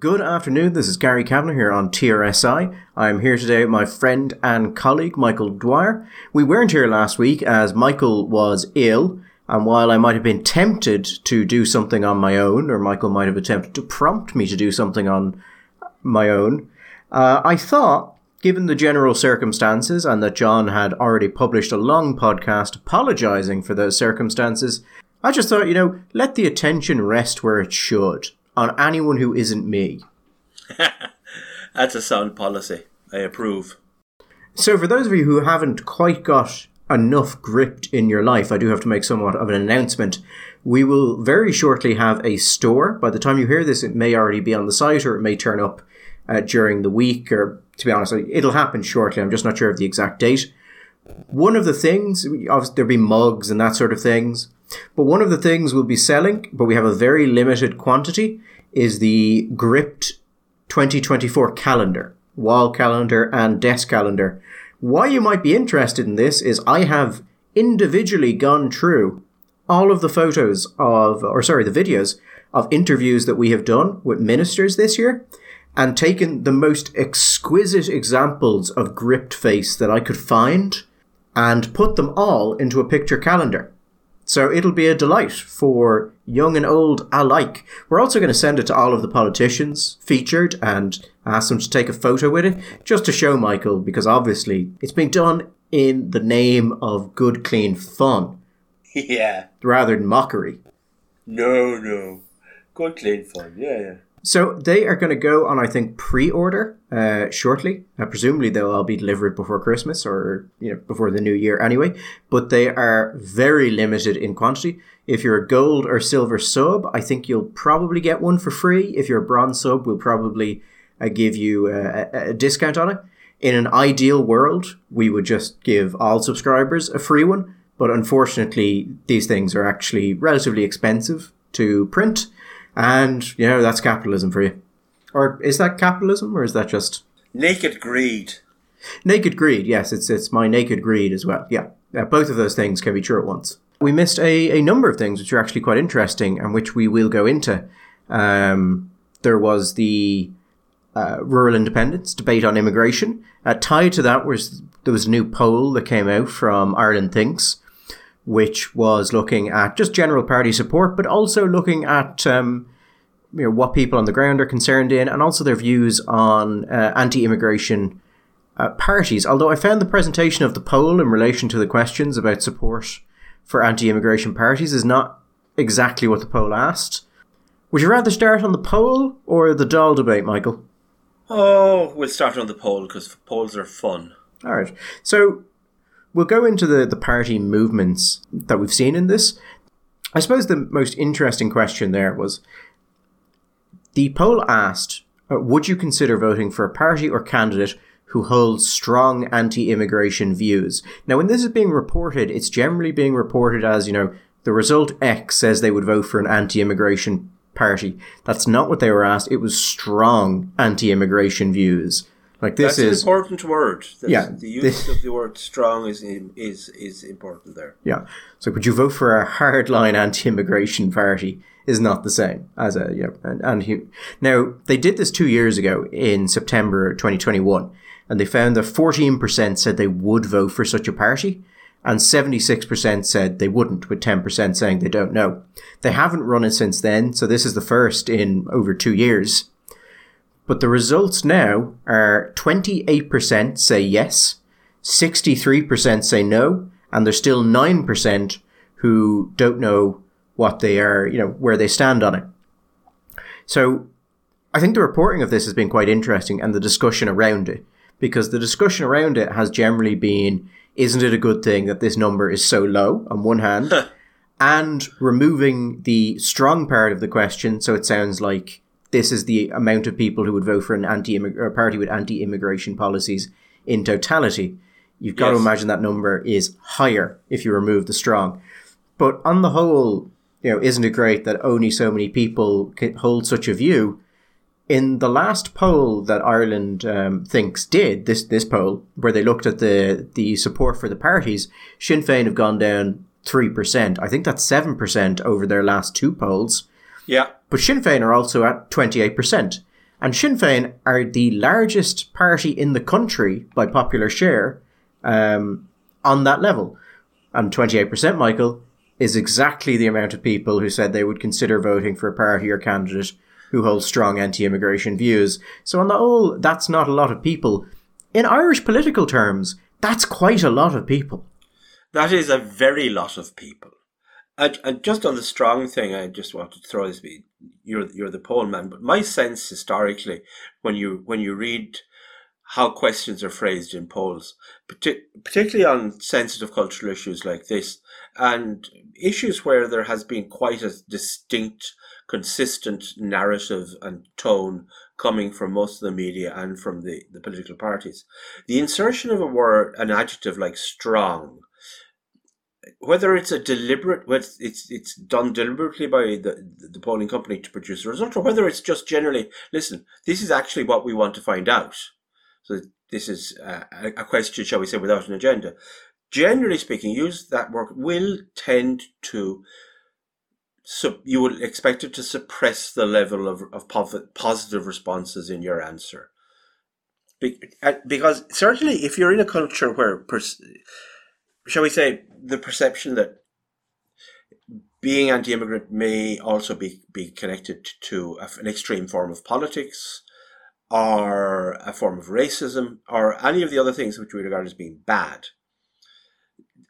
Good afternoon. This is Gary Kavanagh here on TRSI. I'm here today with my friend and colleague Michael Dwyer. We weren't here last week as Michael was ill, and while I might have been tempted to do something on my own, or Michael might have attempted to prompt me to do something on my own, uh, I thought, given the general circumstances and that John had already published a long podcast apologizing for those circumstances, I just thought, you know, let the attention rest where it should on anyone who isn't me. That's a sound policy. I approve. So, for those of you who haven't quite got enough gripped in your life, I do have to make somewhat of an announcement. We will very shortly have a store. By the time you hear this, it may already be on the site or it may turn up uh, during the week, or to be honest, it'll happen shortly. I'm just not sure of the exact date. One of the things, obviously, there'll be mugs and that sort of things. But one of the things we'll be selling, but we have a very limited quantity, is the gripped 2024 calendar, wall calendar and desk calendar. Why you might be interested in this is I have individually gone through all of the photos of, or sorry, the videos of interviews that we have done with ministers this year and taken the most exquisite examples of gripped face that I could find and put them all into a picture calendar. So it'll be a delight for young and old alike. We're also going to send it to all of the politicians featured and ask them to take a photo with it, just to show Michael, because obviously it's being done in the name of good, clean fun. Yeah. Rather than mockery. No, no. Good, clean fun. Yeah, yeah. So they are going to go on, I think, pre-order uh, shortly. Uh, presumably, they'll all be delivered before Christmas or you know before the new year anyway. But they are very limited in quantity. If you're a gold or silver sub, I think you'll probably get one for free. If you're a bronze sub, we'll probably uh, give you a, a discount on it. In an ideal world, we would just give all subscribers a free one. But unfortunately, these things are actually relatively expensive to print. And, you know, that's capitalism for you. Or is that capitalism or is that just naked greed? Naked greed, yes, it's it's my naked greed as well. Yeah, uh, both of those things can be true at once. We missed a, a number of things which are actually quite interesting and which we will go into. Um, there was the uh, rural independence debate on immigration. Uh, tied to that was there was a new poll that came out from Ireland Thinks, which was looking at just general party support, but also looking at um, you know what people on the ground are concerned in, and also their views on uh, anti-immigration uh, parties. Although I found the presentation of the poll in relation to the questions about support for anti-immigration parties is not exactly what the poll asked. Would you rather start on the poll or the Dáil debate, Michael? Oh, we'll start on the poll because polls are fun. All right. So we'll go into the, the party movements that we've seen in this. I suppose the most interesting question there was the poll asked, uh, would you consider voting for a party or candidate who holds strong anti-immigration views? Now, when this is being reported, it's generally being reported as, you know, the result X says they would vote for an anti-immigration party. That's not what they were asked. It was strong anti-immigration views. Like this That's is an important word. That's Yeah, the use this- of the word "strong" is is is important there. Yeah. So would you vote for a hardline anti-immigration party is not the same as a, you know, and, and he, now they did this two years ago in September 2021 and they found that 14% said they would vote for such a party and 76% said they wouldn't with 10% saying they don't know. They haven't run it since then. So this is the first in over two years. But the results now are 28% say yes, 63% say no, and there's still 9% who don't know what they are, you know, where they stand on it. So I think the reporting of this has been quite interesting and the discussion around it, because the discussion around it has generally been, isn't it a good thing that this number is so low on one hand, and removing the strong part of the question, so it sounds like this is the amount of people who would vote for an anti or a party with anti-immigration policies in totality. You've got to imagine that number is higher if you remove the strong. But on the whole, you know, isn't it great that only so many people can hold such a view? In the last poll that Ireland um, thinks did this this poll, where they looked at the the support for the parties, Sinn Féin have gone down three percent. I think that's seven percent over their last two polls. Yeah, But Sinn Féin are also at 28%. And Sinn Féin are the largest party in the country by popular share um, on that level. And 28%, Michael, is exactly the amount of people who said they would consider voting for a party or candidate who holds strong anti-immigration views. So on the whole, that's not a lot of people. In Irish political terms, that's quite a lot of people. That is a very lot of people. And, and just on the strong thing, I just wanted to throw this. You're you're the poll man, but my sense historically, when you when you read how questions are phrased in polls, particularly on sensitive cultural issues like this, and issues where there has been quite a distinct, consistent narrative and tone coming from most of the media and from the, the political parties. The insertion of a word, an adjective like strong, whether it's a deliberate, whether it's it's done deliberately by the the polling company to produce a result, or whether it's just generally, listen, this is actually what we want to find out. So this is a, a question, shall we say, without an agenda. Generally speaking, use that word will tend to so you would expect it to suppress the level of, of positive responses in your answer. Uh, because certainly, if you're in a culture where, shall we say, the perception that being anti-immigrant may also be, be connected to an extreme form of politics or a form of racism or any of the other things which we regard as being bad.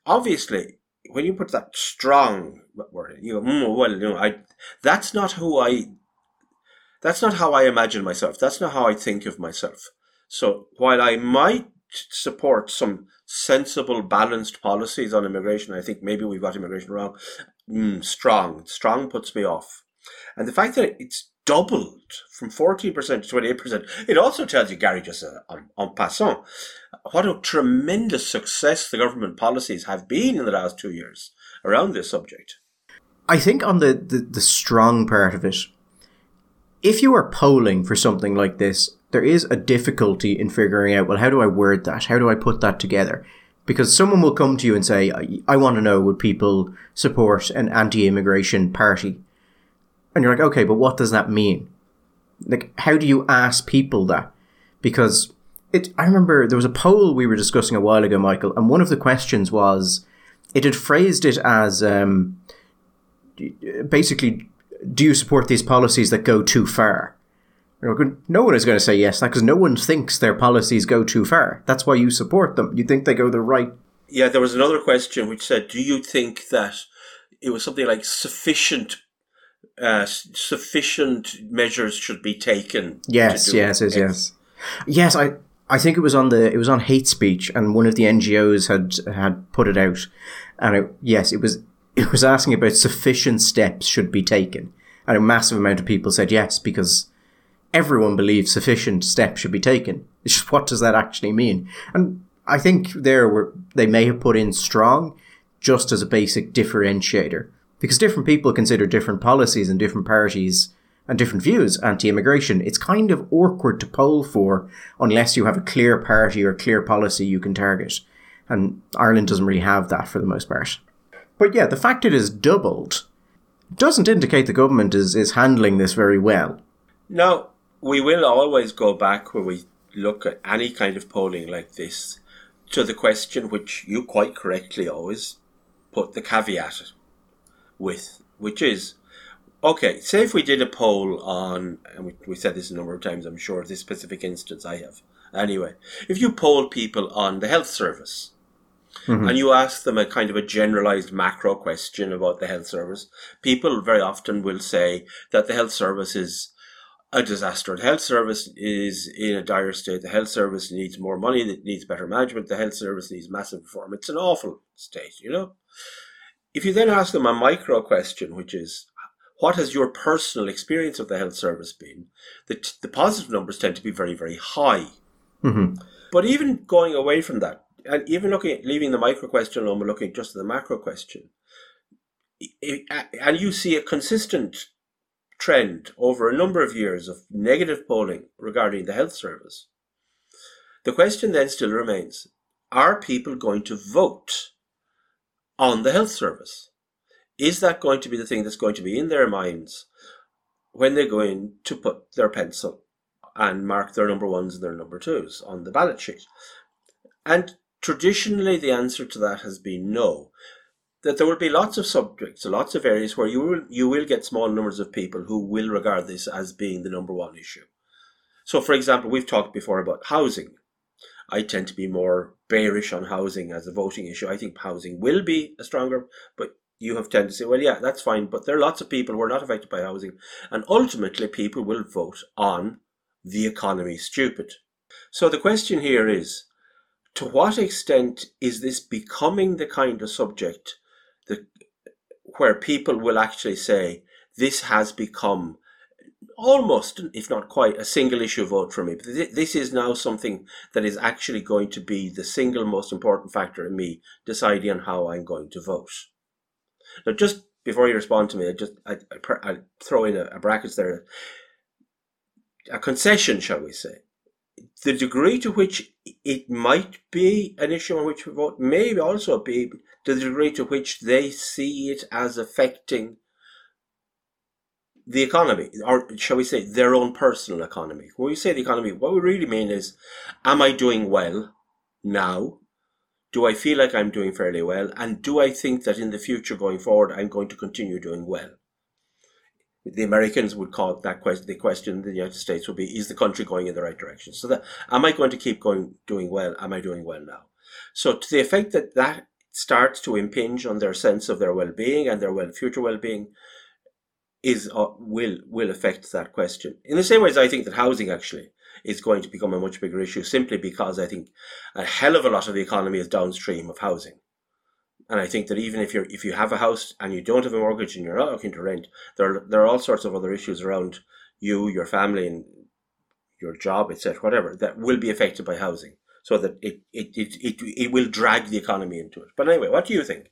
Obviously, when you put that strong word, you go, mm, well, you know, I, that's not who I, that's not how I imagine myself. That's not how I think of myself. So while I might support some sensible, balanced policies on immigration, I think maybe we've got immigration wrong. Mm, strong, strong puts me off. And the fact that it's doubled from 14% to 28%, it also tells you, Gary, just uh, en, en passant, what a tremendous success the government policies have been in the last two years around this subject. I think on the, the, the strong part of it, if you are polling for something like this, there is a difficulty in figuring out, well, how do I word that? How do I put that together? Because someone will come to you and say, I, I want to know would people support an anti immigration party? And you're like, okay, but what does that mean? Like, how do you ask people that? Because it, I remember there was a poll we were discussing a while ago, Michael, and one of the questions was, it had phrased it as, um, basically, do you support these policies that go too far? No one is going to say yes, because no one thinks their policies go too far. That's why you support them. You think they go the right. Yeah, there was another question which said, "Do you think that it was something like sufficient uh, sufficient measures should be taken. Yes, yes, yes, yes, yes. I I think it was on the it was on hate speech, and one of the NGOs had had put it out, and it, yes, it was it was asking about sufficient steps should be taken, and a massive amount of people said yes because everyone believes sufficient steps should be taken. It's just what does that actually mean? And I think there were they may have put in strong just as a basic differentiator because different people consider different policies and different parties and different views anti-immigration. It's kind of awkward to poll for unless you have a clear party or clear policy you can target. And Ireland doesn't really have that for the most part. But yeah, the fact it is doubled doesn't indicate the government is, is handling this very well. No, we will always go back when we look at any kind of polling like this to the question which you quite correctly always put the caveat with, which is okay. Say if we did a poll on, and we, we said this a number of times, I'm sure this specific instance I have. Anyway, if you poll people on the health service, Mm-hmm. and you ask them a kind of a generalized macro question about the health service, people very often will say that the health service is a disaster. The health service is in a dire state. The health service needs more money. It needs better management. The health service needs massive reform. It's an awful state, you know? If you then ask them a micro question, which is, what has your personal experience of the health service been? The, the positive numbers tend to be very, very high. Mm-hmm. But even going away from that, and even looking at leaving the micro question alone, but looking just at the macro question, and you see a consistent trend over a number of years of negative polling regarding the health service, the question then still remains are people going to vote on the health service. Is that going to be the thing that's going to be in their minds when they're going to put their pencil and mark their number ones and their number twos on the ballot sheet. And traditionally, the answer to that has been no. That there will be lots of subjects, lots of areas where you will you will get small numbers of people who will regard this as being the number one issue. So, for example, we've talked before about housing. I tend to be more bearish on housing as a voting issue. I think housing will be a stronger, but you have tended to say, well, yeah, that's fine, but there are lots of people who are not affected by housing, and ultimately people will vote on the economy stupid. So the question here is, to what extent is this becoming the kind of subject that where people will actually say this has become almost, if not quite, a single issue vote for me. But this is now something that is actually going to be the single most important factor in me deciding on how I'm going to vote. Now, just before you respond to me, I just I, I, I throw in a, a brackets there, a concession, shall we say? The degree to which it might be an issue on which we vote may also be to the degree to which they see it as affecting the economy, or shall we say, their own personal economy. When we say the economy, what we really mean is, am I doing well now? do I feel like I'm doing fairly well? And do I think that in the future going forward, I'm going to continue doing well? The Americans would call that question, the question the United States would be, is the country going in the right direction? So that, am I going to keep going, doing well? Am I doing well now? So to the effect that that starts to impinge on their sense of their well-being and their well, future well-being, is uh, will will affect that question. In the same way as I think that housing actually is going to become a much bigger issue simply because I think a hell of a lot of the economy is downstream of housing. And I think that even if you're if you have a house and you don't have a mortgage and you're not looking to rent, there are, there are all sorts of other issues around you, your family, and your job, etc., whatever, that will be affected by housing so that it, it, it, it, it will drag the economy into it. But anyway, what do you think?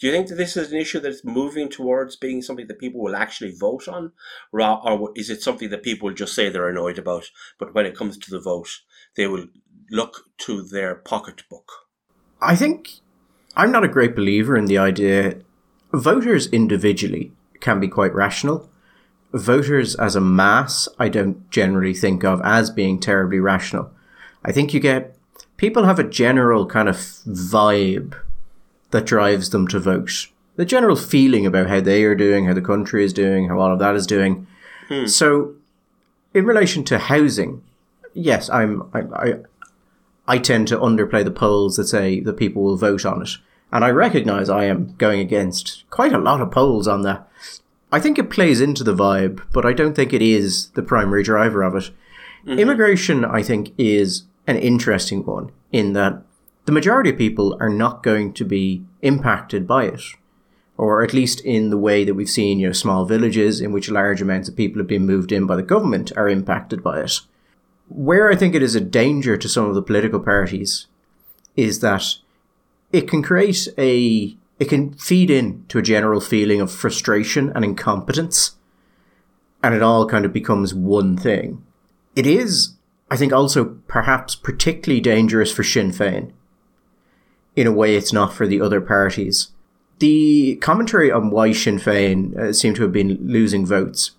Do you think that this is an issue that's moving towards being something that people will actually vote on? Or is it something that people just say they're annoyed about, but when it comes to the vote, they will look to their pocketbook? I think I'm not a great believer in the idea voters individually can be quite rational. Voters as a mass, I don't generally think of as being terribly rational. I think you get people have a general kind of vibe that drives them to vote. The general feeling about how they are doing, how the country is doing, how all of that is doing. Hmm. So, in relation to housing, yes, I'm I, I I tend to underplay the polls that say that people will vote on it, and I recognise I am going against quite a lot of polls on that. I think it plays into the vibe, but I don't think it is the primary driver of it. Mm-hmm. Immigration, I think, is an interesting one in that the majority of people are not going to be impacted by it, or at least in the way that we've seen, you know, small villages in which large amounts of people have been moved in by the government are impacted by it. Where I think it is a danger to some of the political parties is that it can create a, it can feed in to a general feeling of frustration and incompetence, and it all kind of becomes one thing. It is I think also perhaps particularly dangerous for Sinn Féin. In a way, it's not for the other parties. The commentary on why Sinn Féin uh, seem to have been losing votes,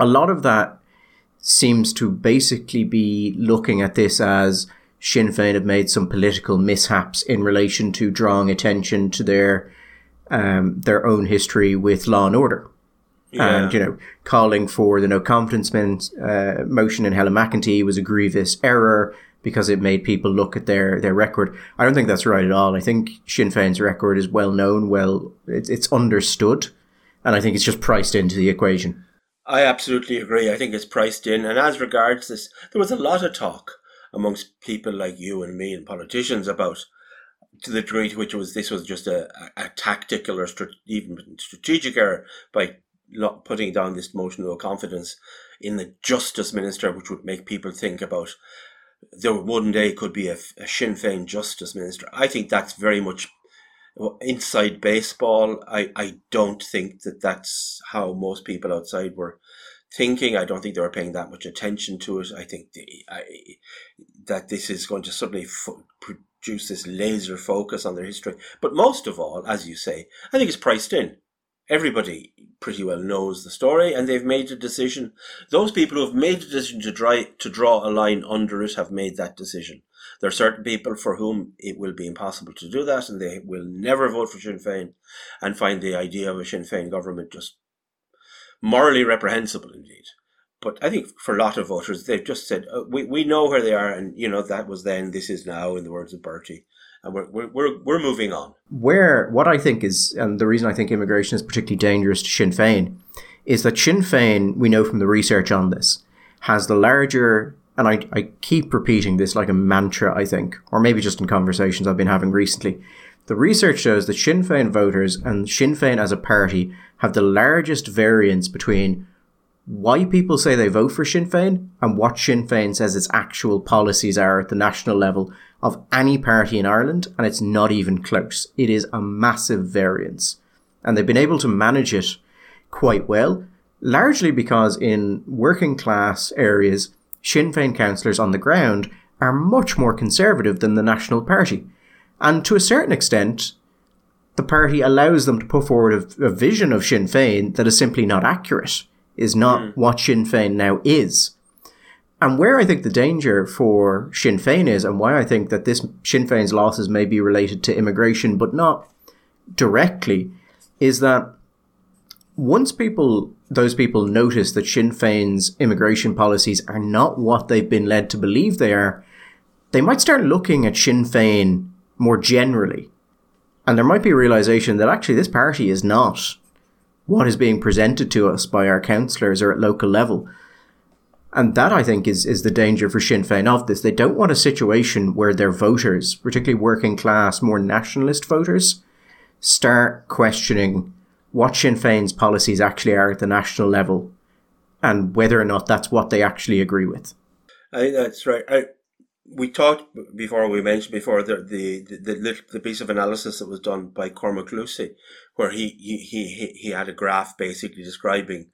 a lot of that seems to basically be looking at this as Sinn Féin have made some political mishaps in relation to drawing attention to their um, their own history with law and order yeah. and you know calling for the no confidence uh, motion in Helen McEntee was a grievous error because it made people look at their their record. I don't think that's right at all. I think Sinn Féin's record is well known, well it's, it's understood, and I think it's just priced into the equation. I absolutely agree. I think it's priced in, and as regards this, there was a lot of talk amongst people like you and me and politicians about to the degree to which was this was just a, a, a tactical or even strategic error by not putting down this motion of confidence in the justice minister, which would make people think about there one day could be a, a Sinn Féin justice minister. I think that's very much inside baseball. I, I don't think that that's how most people outside were thinking. I don't think they were paying that much attention to it. I think the, I, that this is going to suddenly produce this laser focus on their history. But most of all, as you say, I think it's priced in everybody pretty well knows the story and they've made a decision. Those people who have made a decision to, try, to draw a line under it have made that decision. There are certain people for whom it will be impossible to do that and they will never vote for Sinn Féin and find the idea of a Sinn Féin government just morally reprehensible indeed. But I think for a lot of voters, they've just said, oh, we, we know where they are and, you know, that was then, this is now, in the words of Bertie and we're, we're, we're moving on. Where, what I think is, and the reason I think immigration is particularly dangerous to Sinn Féin, is that Sinn Féin, we know from the research on this, has the larger, and I, I keep repeating this like a mantra, I think, or maybe just in conversations I've been having recently. The research shows that Sinn Féin voters and Sinn Féin as a party have the largest variance between why people say they vote for Sinn Féin and what Sinn Féin says its actual policies are at the national level of any party in Ireland, and it's not even close. It is a massive variance. And they've been able to manage it quite well, largely because in working class areas, Sinn Féin councillors on the ground are much more conservative than the National Party. And to a certain extent, the party allows them to put forward a, a vision of Sinn Féin that is simply not accurate, is not mm. what Sinn Féin now is. And where I think the danger for Sinn Féin is, and why I think that this Sinn Féin's losses may be related to immigration, but not directly, is that once people, those people notice that Sinn Féin's immigration policies are not what they've been led to believe they are, they might start looking at Sinn Féin more generally. And there might be a realization that actually this party is not what is being presented to us by our councillors or at local level. And that, I think, is, is the danger for Sinn Féin of this. They don't want a situation where their voters, particularly working class, more nationalist voters, start questioning what Sinn Féin's policies actually are at the national level and whether or not that's what they actually agree with. I think that's right. I, we talked before, we mentioned before the, the, the, the, piece of analysis that was done by Cormac Lucy, where he, he, he, he had a graph basically describing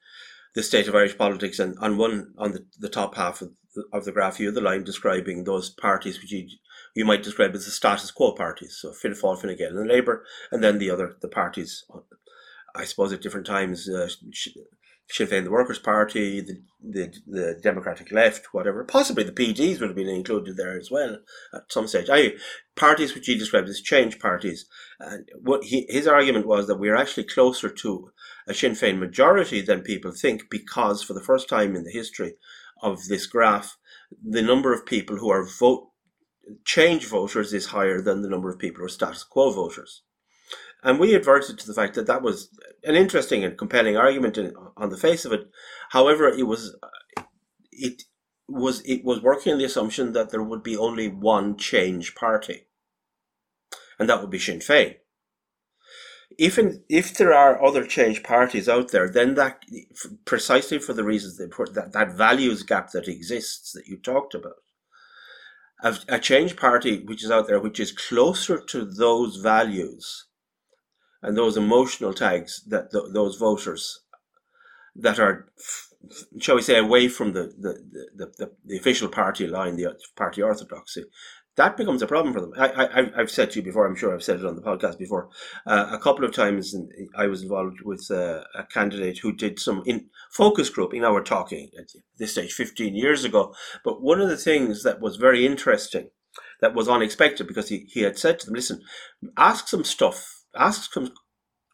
the state of Irish politics, and on one on the, the top half of the, of the graph, you the line describing those parties which you you might describe as the status quo parties, so Fianna Fáil, Fine Gael, and Labour, and then the other the parties, I suppose at different times, uh, Sinn Féin, the Workers' Party, the, the the Democratic Left, whatever. Possibly the PDs would have been included there as well at some stage. I parties which he described as change parties, and what he, his argument was that we are actually closer to a Sinn Féin majority than people think, because for the first time in the history of this graph, the number of people who are vote change voters is higher than the number of people who are status quo voters. And we adverted to the fact that that was an interesting and compelling argument in, on the face of it. However, it was uh, it was it was working on the assumption that there would be only one change party, and that would be Sinn Féin. If in, if there are other change parties out there, then that precisely for the reasons that that, that values gap that exists that you talked about, a change party which is out there which is closer to those values and those emotional tags that th- those voters that are, shall we say, away from the, the, the, the, the official party line, the party orthodoxy, that becomes a problem for them. I, I, have said to you before, I'm sure I've said it on the podcast before, uh, a couple of times I was involved with uh, a candidate who did some in focus group. You know, we're talking at this stage 15 years ago. But one of the things that was very interesting, that was unexpected, because he, he had said to them, listen, ask some stuff ask some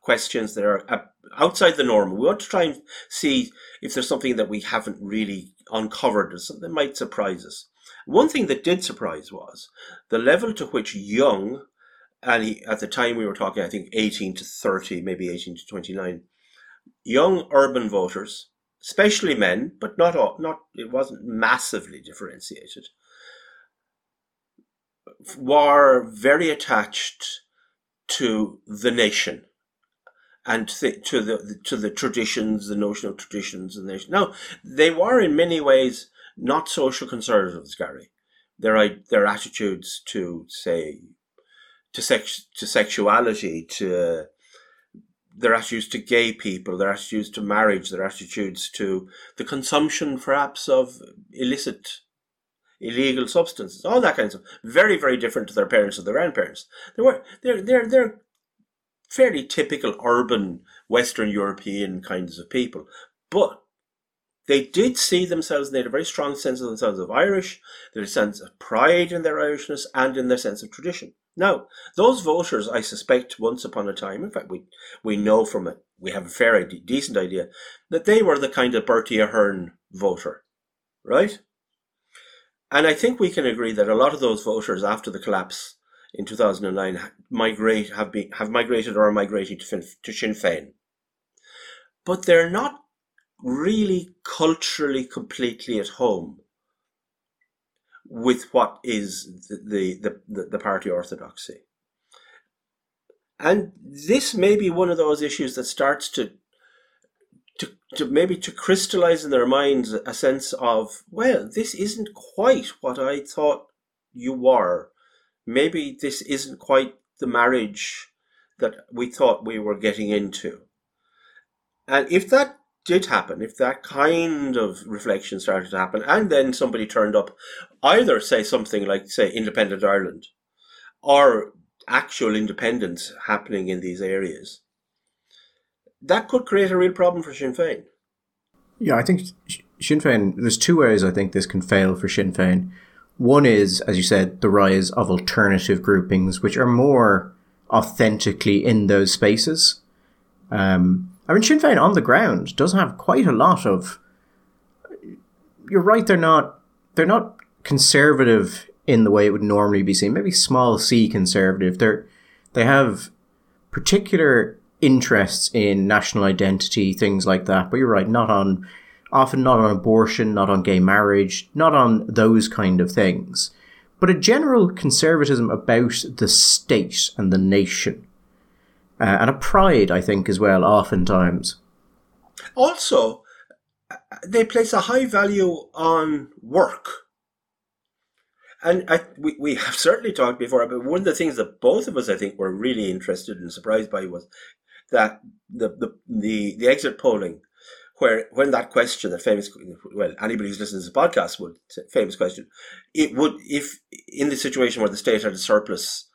questions that are outside the norm. We want to try and see if there's something that we haven't really uncovered or something that might surprise us. One thing that did surprise was the level to which young, and he, at the time we were talking, I think 18 to 30, maybe 18 to 29, young urban voters, especially men, but not all, not it wasn't massively differentiated, were very attached to the nation and to the to the traditions, the notion of traditions and nation. Now, they were in many ways not social conservatives, Gary. Their their attitudes to say to sex to sexuality, to their attitudes to gay people, their attitudes to marriage, their attitudes to the consumption, perhaps, of illicit illegal substances, all that kind of stuff. Very, very different to their parents or their grandparents. They were they're they're they're fairly typical urban Western European kinds of people. But they did see themselves, and they had a very strong sense of themselves of Irish, their sense of pride in their Irishness and in their sense of tradition. Now, those voters, I suspect, once upon a time, in fact, we, we know from it, we have a fairly decent idea, that they were the kind of Bertie Ahern voter, right? And I think we can agree that a lot of those voters after the collapse in 2009 migrate, have, have migrated or are migrating to, to Sinn Féin. But they're not really culturally completely at home with what is the, the, the, the party orthodoxy. And this may be one of those issues that starts to to, maybe to crystallize in their minds a sense of, well, this isn't quite what I thought you were. Maybe this isn't quite the marriage that we thought we were getting into. And if that did happen, if that kind of reflection started to happen, and then somebody turned up, either say something like, say, independent Ireland, or actual independence happening in these areas, that could create a real problem for Sinn Féin. Yeah, I think Sinn Féin, there's two ways I think this can fail for Sinn Féin. One is, as you said, the rise of alternative groupings, which are more authentically in those spaces. Um, I mean, Sinn Féin on the ground does have quite a lot of. You're right; they're not they're not conservative in the way it would normally be seen. Maybe small c conservative. They're they have particular interests in national identity, things like that. But you're right; not on often not on abortion, not on gay marriage, not on those kind of things. But a general conservatism about the state and the nation uh, and a pride, I think, as well, oftentimes. Also, they place a high value on work. And I, we, we have certainly talked before, but one of the things that both of us, I think, were really interested and surprised by was that the, the, the, the exit polling, where when that question, the famous, well, anybody who's listening to this podcast would, famous question, it would, if in the situation where the state had a surplus,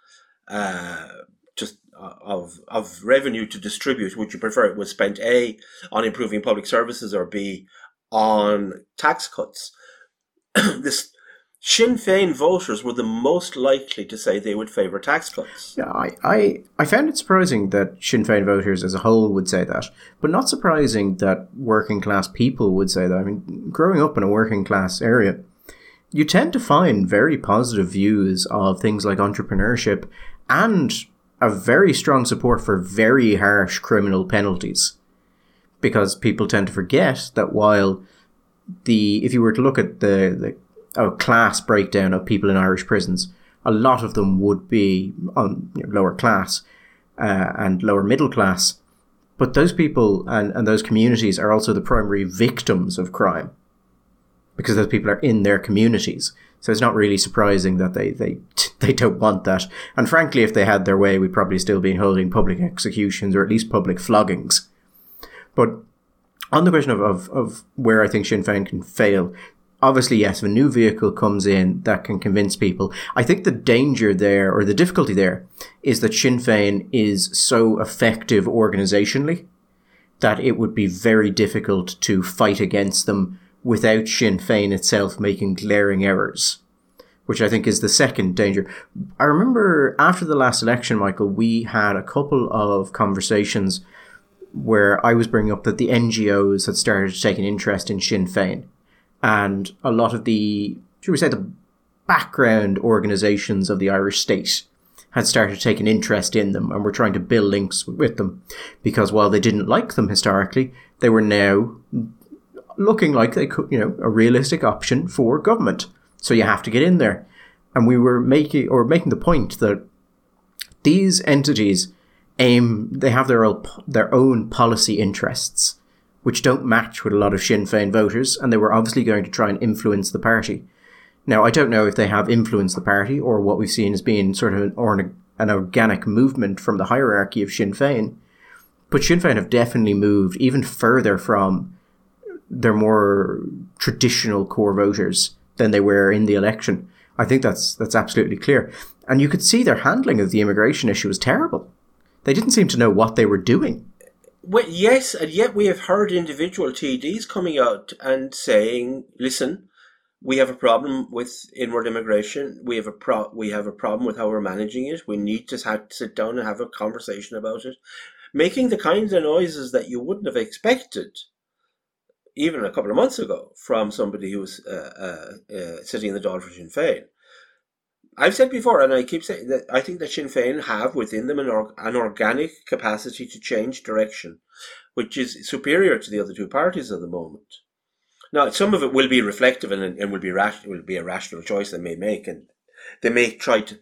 uh, just uh, of of revenue to distribute, would you prefer it was spent a on improving public services or b on tax cuts? this Sinn Féin voters were the most likely to say they would favour tax cuts. Yeah, I, I, I found it surprising that Sinn Féin voters as a whole would say that, but not surprising that working class people would say that. I mean, growing up in a working class area, you tend to find very positive views of things like entrepreneurship and a very strong support for very harsh criminal penalties. Because people tend to forget that while the, if you were to look at the, the a class breakdown of people in Irish prisons, a lot of them would be on you know, lower class uh, and lower middle class. But those people and, and those communities are also the primary victims of crime because those people are in their communities. So it's not really surprising that they, they, they don't want that. And frankly, if they had their way, we'd probably still be holding public executions or at least public floggings. But on the question of, of, of where I think Sinn Féin can fail, obviously, yes, if a new vehicle comes in that can convince people, I think the danger there or the difficulty there is that Sinn Féin is so effective organisationally that it would be very difficult to fight against them without Sinn Féin itself making glaring errors, which I think is the second danger. I remember after the last election, Michael, we had a couple of conversations where I was bringing up that the NGOs had started to take an interest in Sinn Féin. And a lot of the, should we say, the background organizations of the Irish state had started taking interest in them and were trying to build links with them because while they didn't like them historically, they were now looking like they could, you know, a realistic option for government. So you have to get in there. And we were making, or making the point that these entities aim, they have their own, their own policy interests, which don't match with a lot of Sinn Féin voters, and they were obviously going to try and influence the party. Now, I don't know if they have influenced the party or what we've seen as being sort of an, an organic movement from the hierarchy of Sinn Féin, but Sinn Féin have definitely moved even further from they're more traditional core voters than they were in the election. I think that's that's absolutely clear. And you could see their handling of the immigration issue was terrible. They didn't seem to know what they were doing. Well, yes, and yet we have heard individual TDs coming out and saying, "Listen, we have a problem with inward immigration. We have a pro- we have a problem with how we're managing it. We need to have, to sit down and have a conversation about it." Making the kinds of noises that you wouldn't have expected even a couple of months ago from somebody who was uh, uh, uh, sitting in the Dáil for Sinn Féin. I've said before, and I keep saying that I think that Sinn Féin have within them an, or, an organic capacity to change direction, which is superior to the other two parties at the moment. Now, some of it will be reflective and, and will be will be a rational choice they may make, and they may try to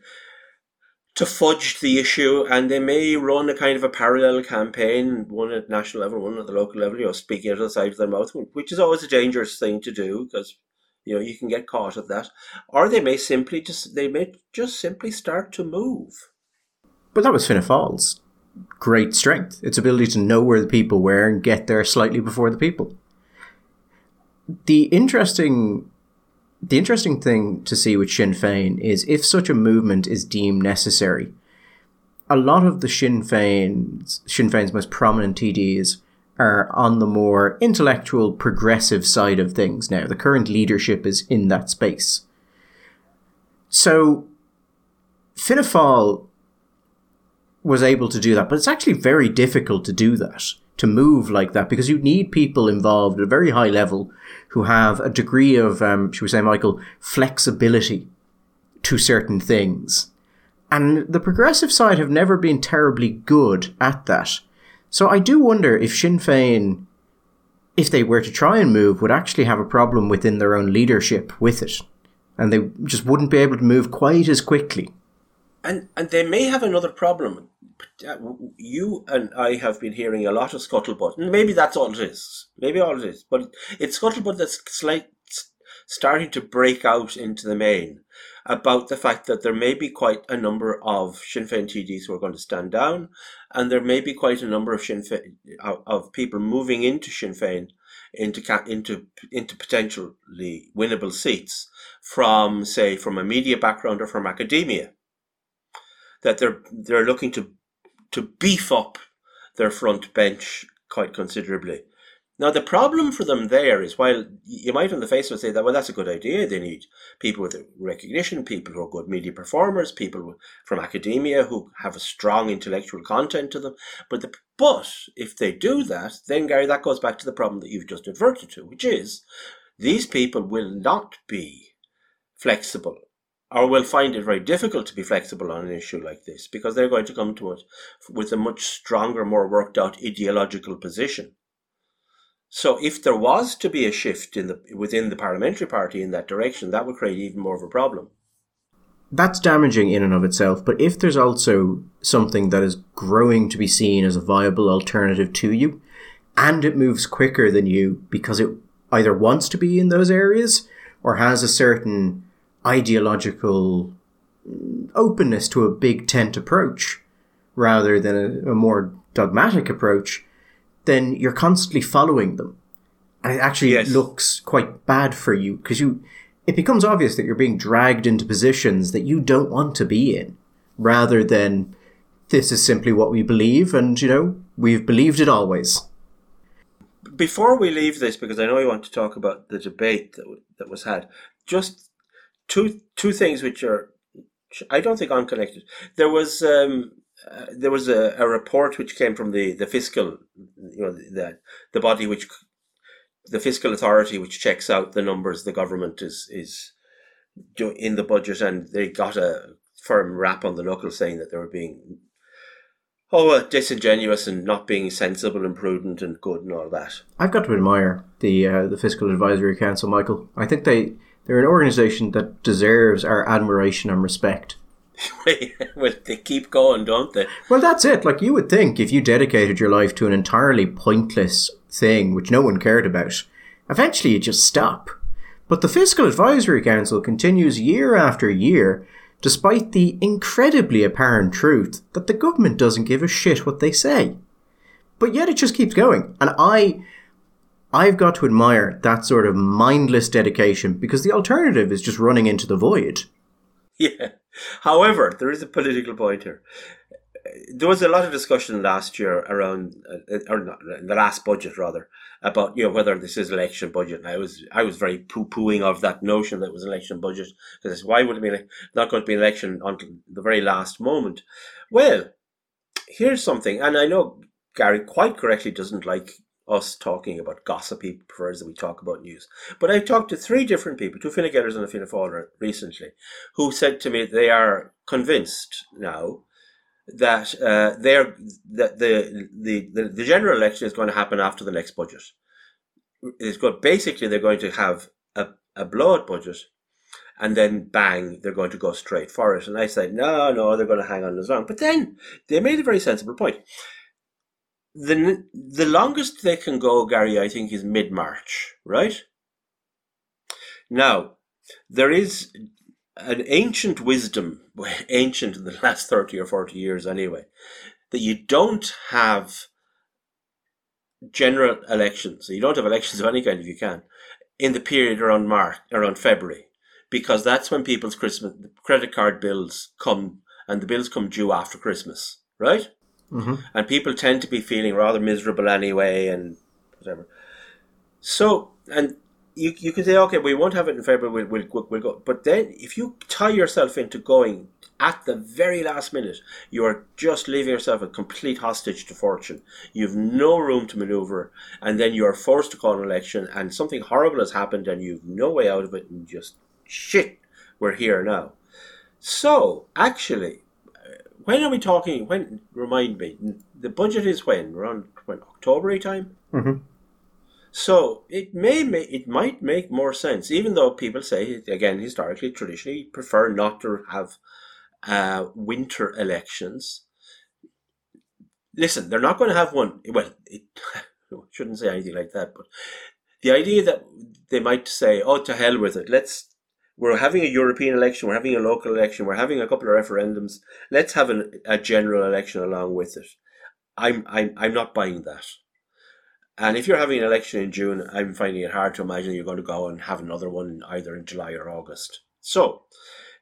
to fudge the issue, and they may run a kind of a parallel campaign, one at national level, one at the local level, you know, speaking out of the side of their mouth, which is always a dangerous thing to do because you know you can get caught at that, or they may simply just they may just simply start to move. But that was Fianna Fáil's great strength, its ability to know where the people were and get there slightly before the people. The interesting the interesting thing to see with Sinn Féin is if such a movement is deemed necessary, a lot of the Sinn Féin's, Sinn Féin's most prominent TDs are on the more intellectual, progressive side of things now. The current leadership is in that space. So, Fianna was able to do that, but it's actually very difficult to do that to move like that because you need people involved at a very high level who have a degree of, um, should we say, Michael, flexibility to certain things. And the progressive side have never been terribly good at that. So I do wonder if Sinn Féin, if they were to try and move, would actually have a problem within their own leadership with it. And they just wouldn't be able to move quite as quickly. And and they may have another problem you and I have been hearing a lot of scuttlebutt. Maybe that's all it is. Maybe all it is. But it's scuttlebutt that's slight, starting to break out into the main about the fact that there may be quite a number of Sinn Féin TDs who are going to stand down, and there may be quite a number of Sinn Féin, of people moving into Sinn Féin into into into potentially winnable seats from say from a media background or from academia that they're they're looking to to beef up their front bench quite considerably. Now, the problem for them there is while you might on the face of it say that, well, that's a good idea. They need people with recognition, people who are good media performers, people from academia who have a strong intellectual content to them. But the, but if they do that, then Gary, that goes back to the problem that you've just adverted to, which is these people will not be flexible or will find it very difficult to be flexible on an issue like this because they're going to come to it with a much stronger, more worked out ideological position. So if there was to be a shift in the within the parliamentary party in that direction, that would create even more of a problem. That's damaging in and of itself, but if there's also something that is growing to be seen as a viable alternative to you, and it moves quicker than you because it either wants to be in those areas or has a certain ideological openness to a big tent approach rather than a, a more dogmatic approach, then you're constantly following them. And it actually yes. looks quite bad for you because you, it becomes obvious that you're being dragged into positions that you don't want to be in rather than this is simply what we believe and, you know, we've believed it always. Before we leave this, because I know you want to talk about the debate that, that was had, just two two things which are I don't think unconnected. There was um, uh, there was a, a report which came from the, the fiscal, you know, the the body which the fiscal authority which checks out the numbers the government is is doing in the budget, and they got a firm rap on the knuckle saying that they were being oh uh, disingenuous and not being sensible and prudent and good and all that. I've got to admire the uh, the fiscal advisory council, Michael. I think they they're an organization that deserves our admiration and respect. well, they keep going, don't they? Well, that's it. Like you would think, if you dedicated your life to an entirely pointless thing which no one cared about, eventually you just stop. But the Fiscal Advisory Council continues year after year, despite the incredibly apparent truth that the government doesn't give a shit what they say. But yet it just keeps going. And I I've got to admire that sort of mindless dedication because the alternative is just running into the void. Yeah. However, there is a political point here. there was a lot of discussion last year around, uh, or not, the last budget rather, about you know whether this is election budget. And I was I was very poo pooing of that notion that it was election budget because why would it be not going to be an election until the very last moment? Well, here's something, and I know Gary quite correctly doesn't like us talking about gossip. He prefers that we talk about news. But I talked to three different people, two Fine and a Fianna recently, who said to me they are convinced now that uh, they're that the, the, the the general election is going to happen after the next budget. It's good. Basically, they're going to have a, a blowout budget, and then bang, they're going to go straight for it. And I said, no, no, they're going to hang on as long. But then they made a very sensible point. The the longest they can go, Gary, I think, is mid March, right? Now, there is an ancient wisdom, ancient in the last 30 or 40 years anyway, that you don't have general elections, you don't have elections of any kind if you can, in the period around March, around February, because that's when people's Christmas credit card bills come and the bills come due after Christmas, right? Mm-hmm. And people tend to be feeling rather miserable anyway and whatever. So, and you, you can say, okay, we won't have it in February, we'll, we'll, we'll go. But then if you tie yourself into going at the very last minute, you are just leaving yourself a complete hostage to fortune. You have no room to maneuver, and then you are forced to call an election, and something horrible has happened, and you've no way out of it, and just shit, we're here now. So, actually, when are we talking? When remind me, the budget is when around when October time. Mm-hmm. So it may make, it might make more sense, even though people say again historically, traditionally prefer not to have uh, winter elections. Listen, they're not going to have one. Well, it shouldn't say anything like that, but the idea that they might say, "Oh, to hell with it. Let's we're having a European election, we're having a local election, we're having a couple of referendums. Let's have an, a general election along with it." I'm I'm I'm not buying that. And if you're having an election in June, I'm finding it hard to imagine you're going to go and have another one either in July or August. So,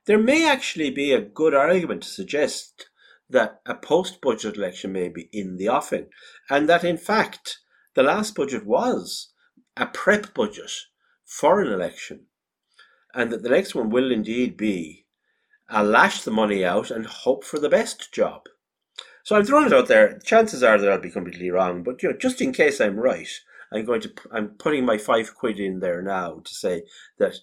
there may actually be a good argument to suggest that a post budget election may be in the offing, and that in fact, the last budget was a prep budget for an election, and that the next one will indeed be a lash the money out and hope for the best job. So I'm throwing it out there. Chances are that I'll be completely wrong, but you know, just in case I'm right, I'm going to I'm putting my five quid in there now to say that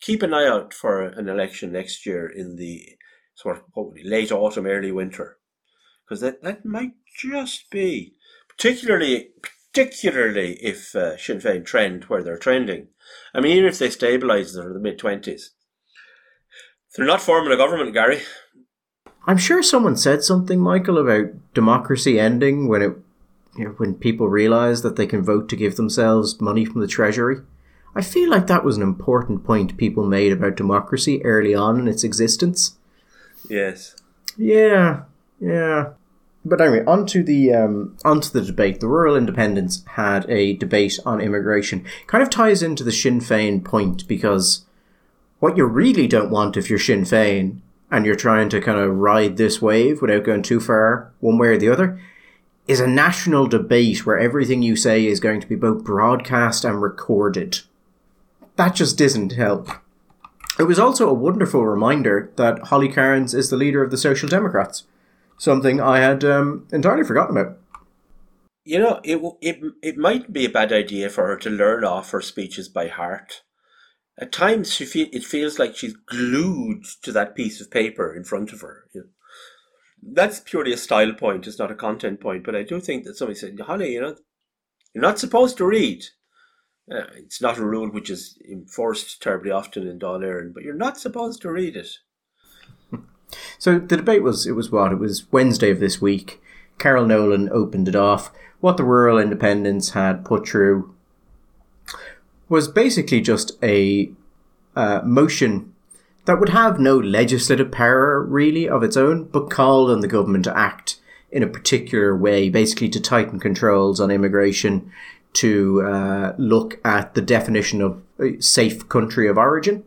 keep an eye out for an election next year in the sort of hopefully late autumn, early winter, because that that might just be particularly particularly if uh, Sinn Féin trend where they're trending. I mean, even if they stabilise in the mid twenties, they're not forming a government, Gary. I'm sure someone said something, Michael, about democracy ending when it you know, when people realize that they can vote to give themselves money from the treasury. I feel like that was an important point people made about democracy early on in its existence. Yes. Yeah. Yeah. But anyway, onto the um, onto the debate. The rural independents had a debate on immigration. Kind of ties into the Sinn Féin point because what you really don't want if you're Sinn Féin and you're trying to kind of ride this wave without going too far one way or the other, is a national debate where everything you say is going to be both broadcast and recorded. That just doesn't help. It was also a wonderful reminder that Holly Cairns is the leader of the Social Democrats, something I had um, entirely forgotten about. You know, it, it, it might be a bad idea for her to learn off her speeches by heart. At times, she feel, it feels like she's glued to that piece of paper in front of her. You know? That's purely a style point. It's not a content point. But I do think that somebody said, "Honey, you know, you're not supposed to read." Uh, it's not a rule which is enforced terribly often in Dáil Éireann, but you're not supposed to read it. So the debate was it was what it was Wednesday of this week. Carol Nolan opened it off. What the rural independents had put through was basically just a uh, motion that would have no legislative power really of its own, but called on the government to act in a particular way, basically to tighten controls on immigration, to uh, look at the definition of a safe country of origin,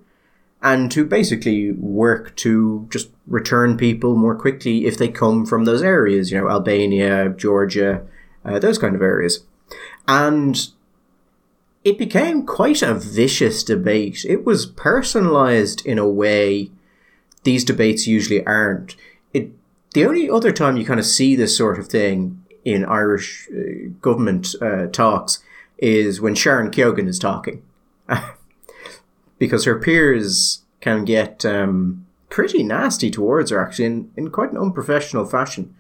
and to basically work to just return people more quickly if they come from those areas, you know, Albania, Georgia, uh, those kind of areas. And it became quite a vicious debate. It was personalized in a way these debates usually aren't. It the only other time you kind of see this sort of thing in Irish uh, government uh, talks is when Sharon Keogan is talking, because her peers can get um, pretty nasty towards her actually in, in quite an unprofessional fashion.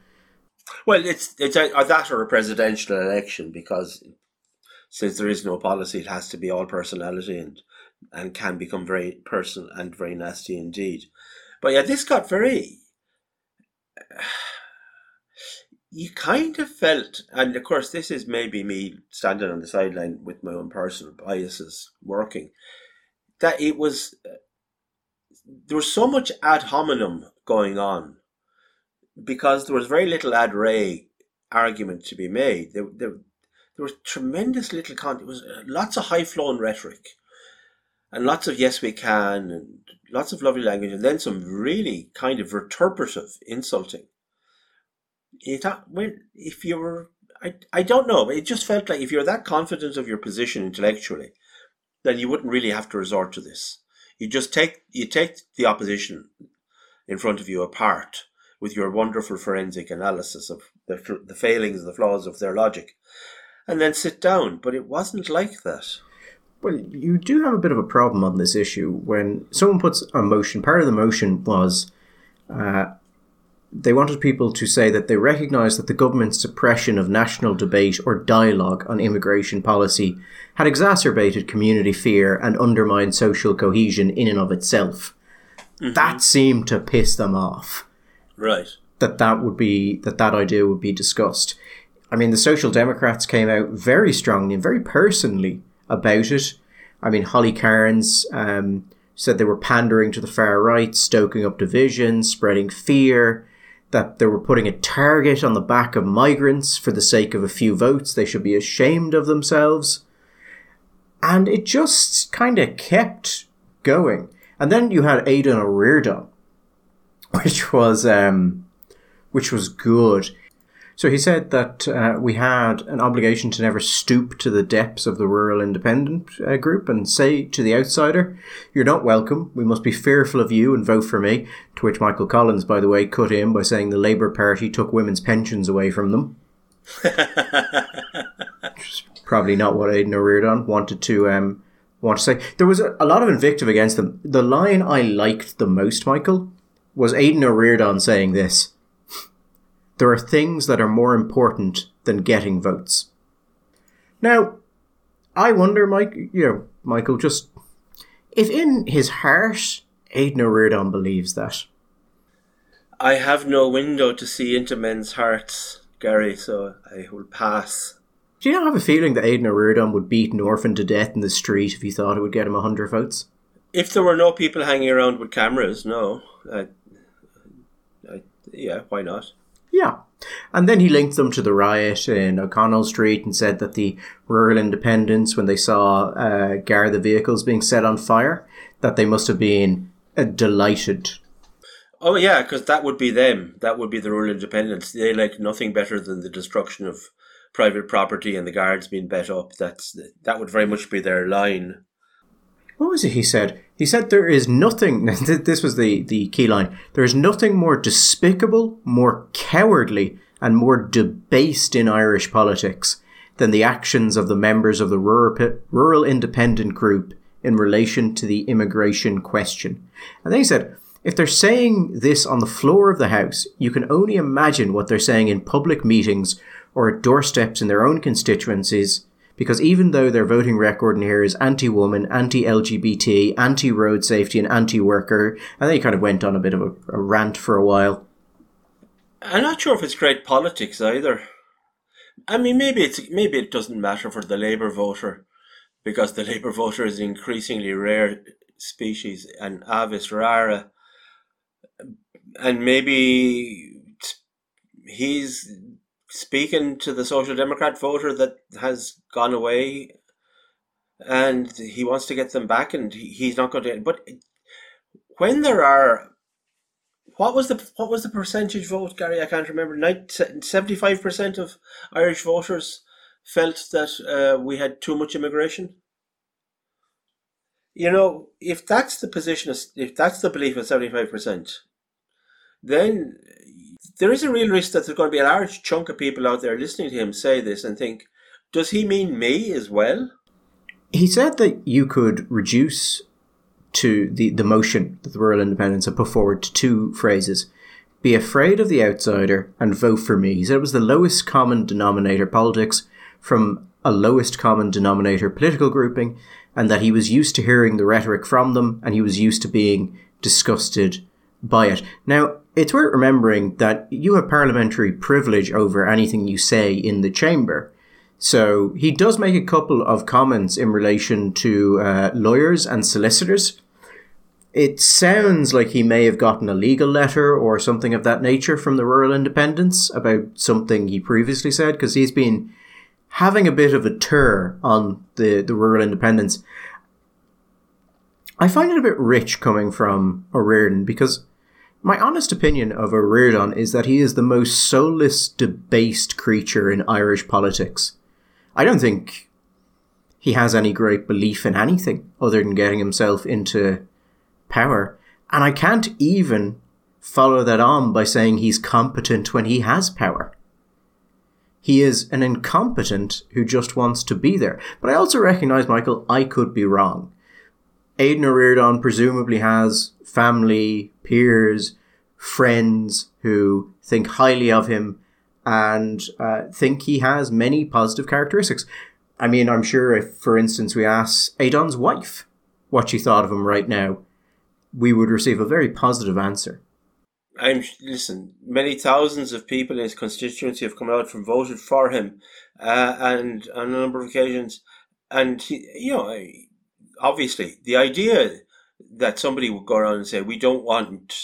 Well, it's it's that or a presidential election because since there is no policy, it has to be all personality and and can become very personal and very nasty indeed. But yeah, this got very. You kind of felt, and of course, this is maybe me standing on the sideline with my own personal biases working, that it was. There was so much ad hominem going on because there was very little ad re argument to be made. There, there, there was tremendous little content. It was uh, lots of high flown rhetoric and lots of yes we can and lots of lovely language and then some really kind of vituperative insulting. It, when, if you were, I, I don't know, it just felt like if you're that confident of your position intellectually, then you wouldn't really have to resort to this. You just take, you take the opposition in front of you apart with your wonderful forensic analysis of the, the failings, and the flaws of their logic, and then sit down. But it wasn't like that. Well, you do have a bit of a problem on this issue when someone puts a motion. Part of the motion was uh, they wanted people to say that they recognise that the government's suppression of national debate or dialogue on immigration policy had exacerbated community fear and undermined social cohesion in and of itself. Mm-hmm. That seemed to piss them off. Right. That that would be that that idea would be discussed. I mean, the Social Democrats came out very strongly and very personally about it. I mean, Holly Cairns um, said they were pandering to the far right, stoking up division, spreading fear, that they were putting a target on the back of migrants for the sake of a few votes. They should be ashamed of themselves. And it just kind of kept going. And then you had Aodhán Ó Ríordáin, which was um, which was good. So he said that uh, we had an obligation to never stoop to the depths of the rural independent uh, group and say to the outsider, You're not welcome. We must be fearful of you and vote for me. To which Michael Collins, by the way, cut in by saying the Labour Party took women's pensions away from them. Which was probably not what Aodhán Ó Ríordáin wanted to um, want to say. There was a, a lot of invective against them. The line I liked the most, Michael, was Aodhán Ó Ríordáin saying this there are things that are more important than getting votes. Now, I wonder, Mike, you know, Michael, just if in his heart Aodhán Ó Ríordáin believes that. I have no window to see into men's hearts, Gary, so I will pass. Do you not have a feeling that Aodhán Ó Ríordáin would beat an orphan to death in the street if he thought it would get him a hundred votes? If there were no people hanging around with cameras, no. I, I, yeah, why not? Yeah. And then he linked them to the riot in O'Connell Street and said that the rural independents, when they saw uh, Garda vehicles being set on fire, that they must have been uh, delighted. Oh yeah, because that would be them. That would be the rural independents. They like nothing better than the destruction of private property and the guards being bet up. That's that would very much be their line what was it he said? He said there is nothing, this was the, the key line, there is nothing more despicable, more cowardly, and more debased in Irish politics than the actions of the members of the rural, rural independent group in relation to the immigration question. And then he said, if they're saying this on the floor of the House, you can only imagine what they're saying in public meetings or at doorsteps in their own constituencies because even though their voting record in here is anti-woman, anti-LGBT, anti-road safety, and anti-worker, and they kind of went on a bit of a, a rant for a while. I'm not sure if it's great politics either. I mean, maybe it's maybe it doesn't matter for the Labour voter because the Labour voter is an increasingly rare species and avis rara, and maybe he's speaking to the Social Democrat voter that has gone away and he wants to get them back and he's not going to but when there are what was the what was the percentage vote, Gary? I can't remember. Seventy five percent of Irish voters felt that uh, we had too much immigration. You know, if that's the position, if that's the belief of seventy five percent, then there is a real risk that there's going to be a large chunk of people out there listening to him say this and think, does he mean me as well? He said that you could reduce to the, the motion that the rural independents have put forward to two phrases be afraid of the outsider and vote for me. He said it was the lowest common denominator politics from a lowest common denominator political grouping, and that he was used to hearing the rhetoric from them and he was used to being disgusted by it. Now, it's worth remembering that you have parliamentary privilege over anything you say in the chamber. So he does make a couple of comments in relation to uh, lawyers and solicitors. It sounds like he may have gotten a legal letter or something of that nature from the Rural Independents about something he previously said, because he's been having a bit of a tour on the, the Rural Independents. I find it a bit rich coming from Ó Ríordáin because my honest opinion of Ó Ríordáin is that he is the most soulless, debased creature in Irish politics. I don't think he has any great belief in anything other than getting himself into power. And I can't even follow that on by saying he's competent when he has power. He is an incompetent who just wants to be there. But I also recognize, Michael, I could be wrong. Aodhán Ó Ríordáin presumably has family, peers, friends who think highly of him and uh, think he has many positive characteristics. I mean, I'm sure if, for instance, we ask Aodhán's wife what she thought of him right now, we would receive a very positive answer. I'm listen. Many thousands of people in his constituency have come out and voted for him, uh, and on a number of occasions, and he, you know, obviously, the idea that somebody would go around and say, "We don't want,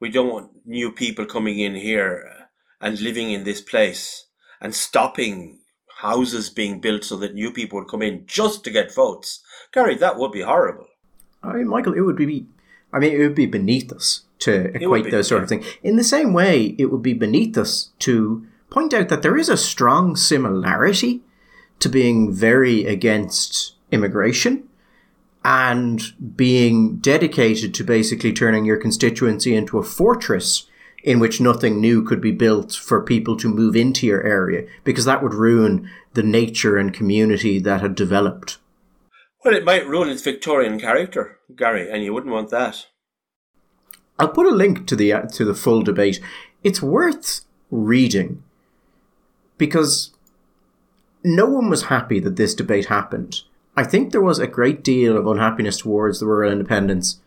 we don't want new people coming in here and living in this place and stopping houses being built so that new people would come in just to get votes. Gary, that would be horrible. I mean, Michael, it would be. I mean, it would be beneath us to equate those sort of things. In the same way, it would be beneath us to point out that there is a strong similarity to being very against immigration and being dedicated to basically turning your constituency into a fortress in which nothing new could be built for people to move into your area because that would ruin the nature and community that had developed. Well, it might ruin its Victorian character, Gary, and you wouldn't want that. I'll put a link to the uh, to the full debate. It's worth reading because no one was happy that this debate happened. I think there was a great deal of unhappiness towards the rural independents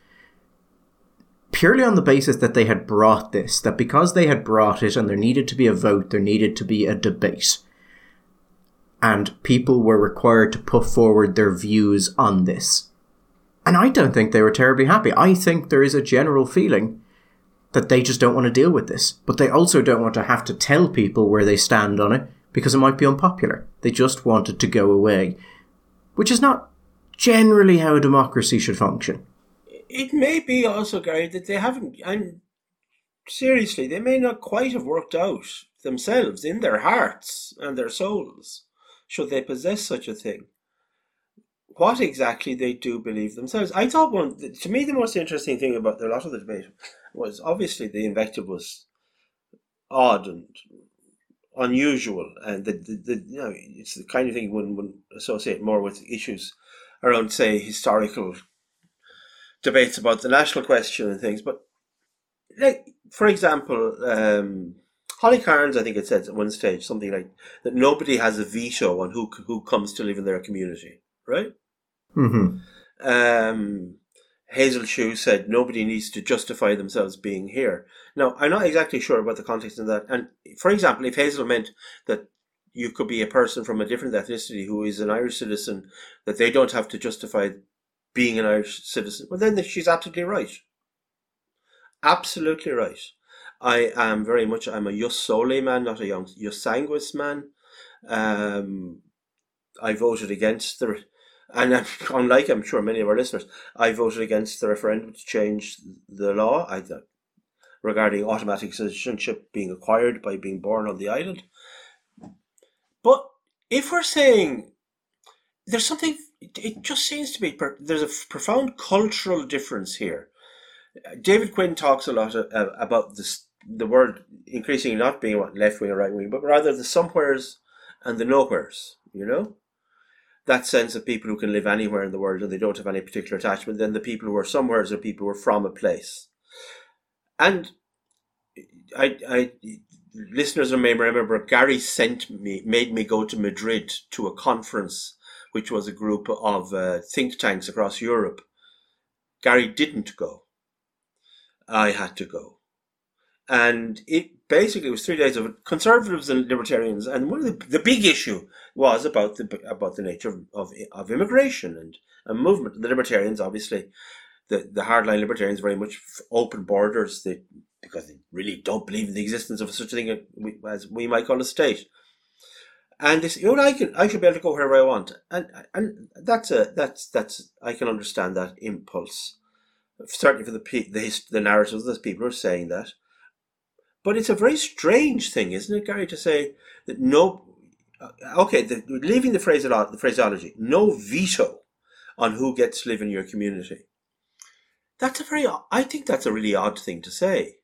purely on the basis that they had brought this, that because they had brought it and there needed to be a vote, there needed to be a debate. And people were required to put forward their views on this. And I don't think they were terribly happy. I think there is a general feeling that they just don't want to deal with this. But they also don't want to have to tell people where they stand on it because it might be unpopular. They just wanted to go away. Which is not generally how a democracy should function it may be also, Gary, that they haven't, and seriously, they may not quite have worked out themselves in their hearts and their souls, should they possess such a thing, what exactly they do believe themselves. I thought one, to me, the most interesting thing about a lot of the debate was obviously the invective was odd and unusual, and the, the, the you know it's the kind of thing one would associate more with issues around, say, historical debates about the national question and things. But, like, for example, um, Holly Cairns, I think it said at one stage something like that nobody has a veto on who who comes to live in their community, right? Mm-hmm. Um, Hazel Chu said nobody needs to justify themselves being here. Now, I'm not exactly sure about the context of that. And for example, if Hazel meant that you could be a person from a different ethnicity who is an Irish citizen, that they don't have to justify being an Irish citizen. Well, then she's absolutely right. Absolutely right. I am very much, I'm a Jus man, not a Jus man. Um, I voted against the, And unlike I'm sure many of our listeners, I voted against the referendum to change the law regarding automatic citizenship being acquired by being born on the island. But if we're saying there's something, it just seems to be there's a profound cultural difference here. David Quinn talks a lot about this, the word increasingly not being left wing or right wing, but rather the somewheres and the nowheres. You know, that sense of people who can live anywhere in the world and they don't have any particular attachment. Then the people who are somewheres or people who are from a place. And I, I, listeners may remember Gary sent me, made me go to Madrid to a conference, which was a group of uh, think tanks across Europe. Gary didn't go. I had to go. And it basically it was three days of conservatives and libertarians. And one of the, the big issue was about the, about the nature of, of, of immigration and, and movement. The libertarians, obviously, the, the hardline libertarians very much open borders they, because they really don't believe in the existence of such a thing as we might call a state. And they you know, I can, I should be able to go wherever I want, and and that's a that's that's I can understand that impulse, certainly for the the the narratives those people are saying that, but it's a very strange thing, isn't it, Gary, to say that no, uh, okay, the, leaving the the phraseology, no veto on who gets to live in your community that's a very, I think that's a really odd thing to say.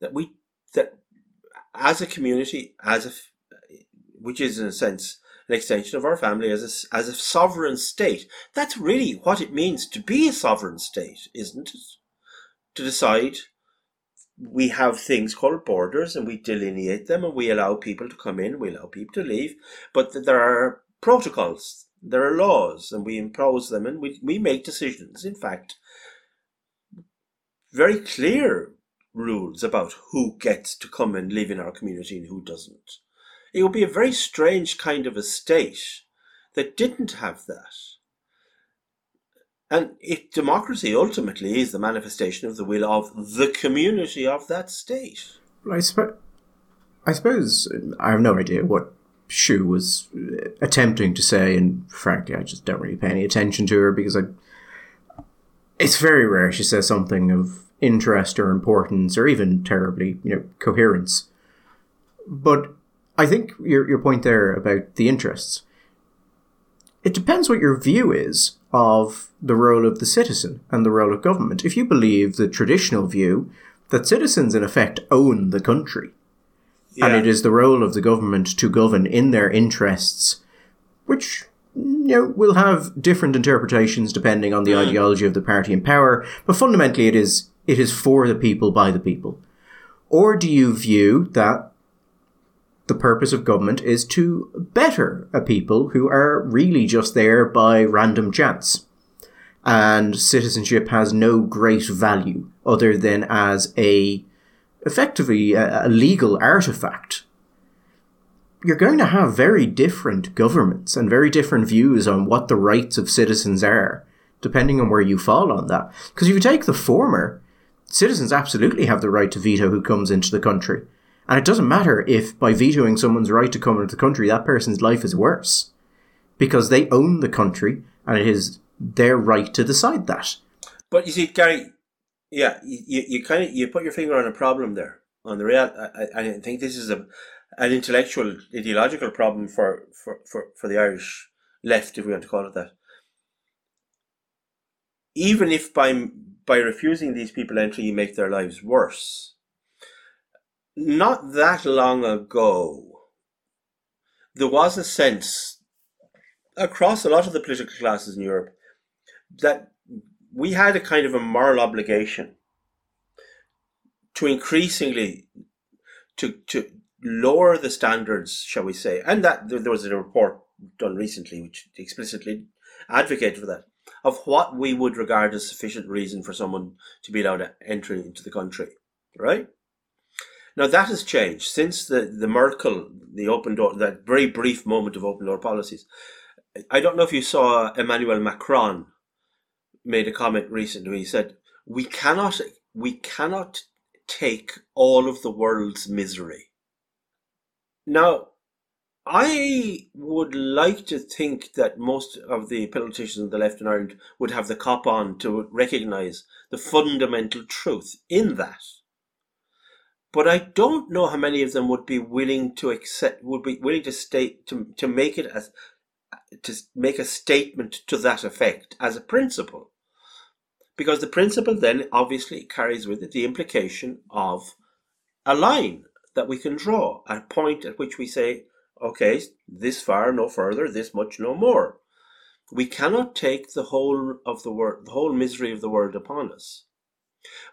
That we, that as a community, as a, which is in a sense an extension of our family as a, as a sovereign state. That's really what it means to be a sovereign state, isn't it? To decide we have things called borders and we delineate them and we allow people to come in, we allow people to leave, but there are protocols, there are laws, and we impose them and we, we make decisions, in fact, very clear rules about who gets to come and live in our community and who doesn't. It would be a very strange kind of a state that didn't have that. And if democracy ultimately is the manifestation of the will of the community of that state. I, spe- I suppose I have no idea what Chu was uh, attempting to say, and frankly, I just don't really pay any attention to her because I. It's very rare she says something of interest or importance or even terribly, you know, coherence. But I think your, your point there about the interests, it depends what your view is of the role of the citizen and the role of government. If you believe the traditional view that citizens in effect own the country, yeah. and it is the role of the government to govern in their interests, which you know, will have different interpretations depending on the mm. ideology of the party in power, but fundamentally it is it is for the people by the people? Or do you view that the purpose of government is to better a people who are really just there by random chance? And citizenship has no great value other than as a effectively a, a legal artifact you're going to have very different governments and very different views on what the rights of citizens are, depending on where you fall on that. Because if you take the former, citizens absolutely have the right to veto who comes into the country. And it doesn't matter if by vetoing someone's right to come into the country, that person's life is worse. Because they own the country and it is their right to decide that. But you see, Gary, yeah, you, you kind of you put your finger on a problem there. On the real, I, I think this is a an intellectual, ideological problem for, for, for, for the Irish left, if we want to call it that. Even if by by refusing these people entry, you make their lives worse. Not that long ago, there was a sense across a lot of the political classes in Europe that we had a kind of a moral obligation to increasingly to to lower the standards, shall we say, and that there was a report done recently which explicitly advocated for that of what we would regard as sufficient reason for someone to be allowed to enter into the country, right? Now that has changed since the, the Merkel, the open door, that very brief moment of open door policies. I don't know if you saw Emmanuel Macron made a comment recently. He said, "We cannot, we cannot take all of the world's misery." Now, I would like to think that most of the politicians on the left in Ireland would have the cop on to recognise the fundamental truth in that. But I don't know how many of them would be willing to accept, would be willing to state to to make it as to make a statement to that effect as a principle, because the principle then obviously carries with it the implication of a line that we can draw, a point at which we say okay, this far, no further, this much, no more. We cannot take the whole of the world, the whole misery of the world upon us.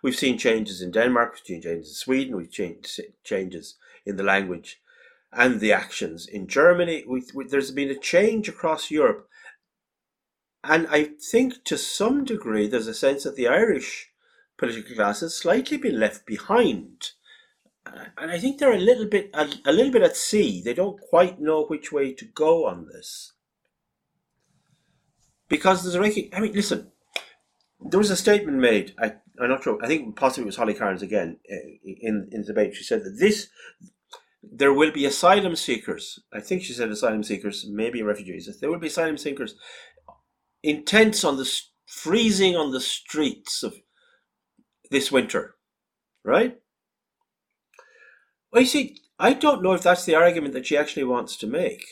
We've seen changes in Denmark, we've seen changes in Sweden, we've seen changes in the language and the actions in Germany. We, we, there's been a change across Europe. And I think to some degree there's a sense that the Irish political class has slightly been left behind and I think they're a little bit a, a little bit at sea. They don't quite know which way to go on this because there's a I mean, listen, there was a statement made. I, I'm not sure. I think possibly it was Holly Cairns again uh, in in the debate. She said that this there will be asylum seekers. I think she said asylum seekers, maybe refugees. There will be asylum seekers in tents on the freezing on the streets of this winter, right? Well, you see, I don't know if that's the argument that she actually wants to make.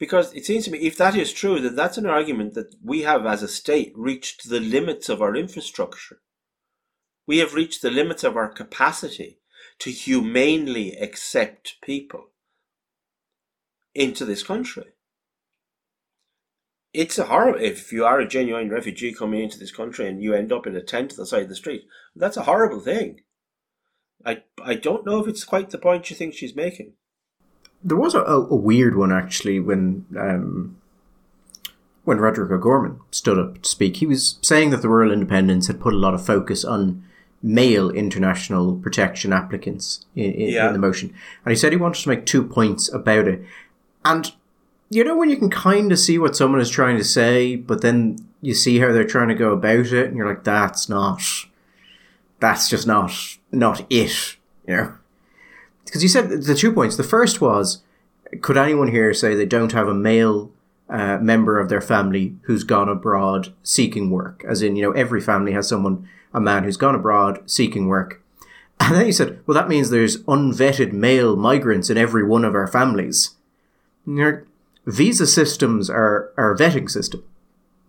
Because it seems to me, if that is true, then that's an argument that we have as a state reached the limits of our infrastructure. We have reached the limits of our capacity to humanely accept people into this country. It's a horrible, if you are a genuine refugee coming into this country and you end up in a tent at the side of the street, that's a horrible thing. I I don't know if it's quite the point you think she's making. There was a, a weird one actually when um, when Roderick O'Gorman stood up to speak. He was saying that the rural Independents had put a lot of focus on male international protection applicants in, in, yeah. in the motion, and he said he wanted to make two points about it. And you know when you can kind of see what someone is trying to say, but then you see how they're trying to go about it, and you're like, that's not that's just not not it, you know. Because you said the two points. The first was, could anyone here say they don't have a male uh, member of their family who's gone abroad seeking work? As in, you know, every family has someone, a man who's gone abroad seeking work. And then he said, well, that means there's unvetted male migrants in every one of our families. Your Visa systems are, a vetting system.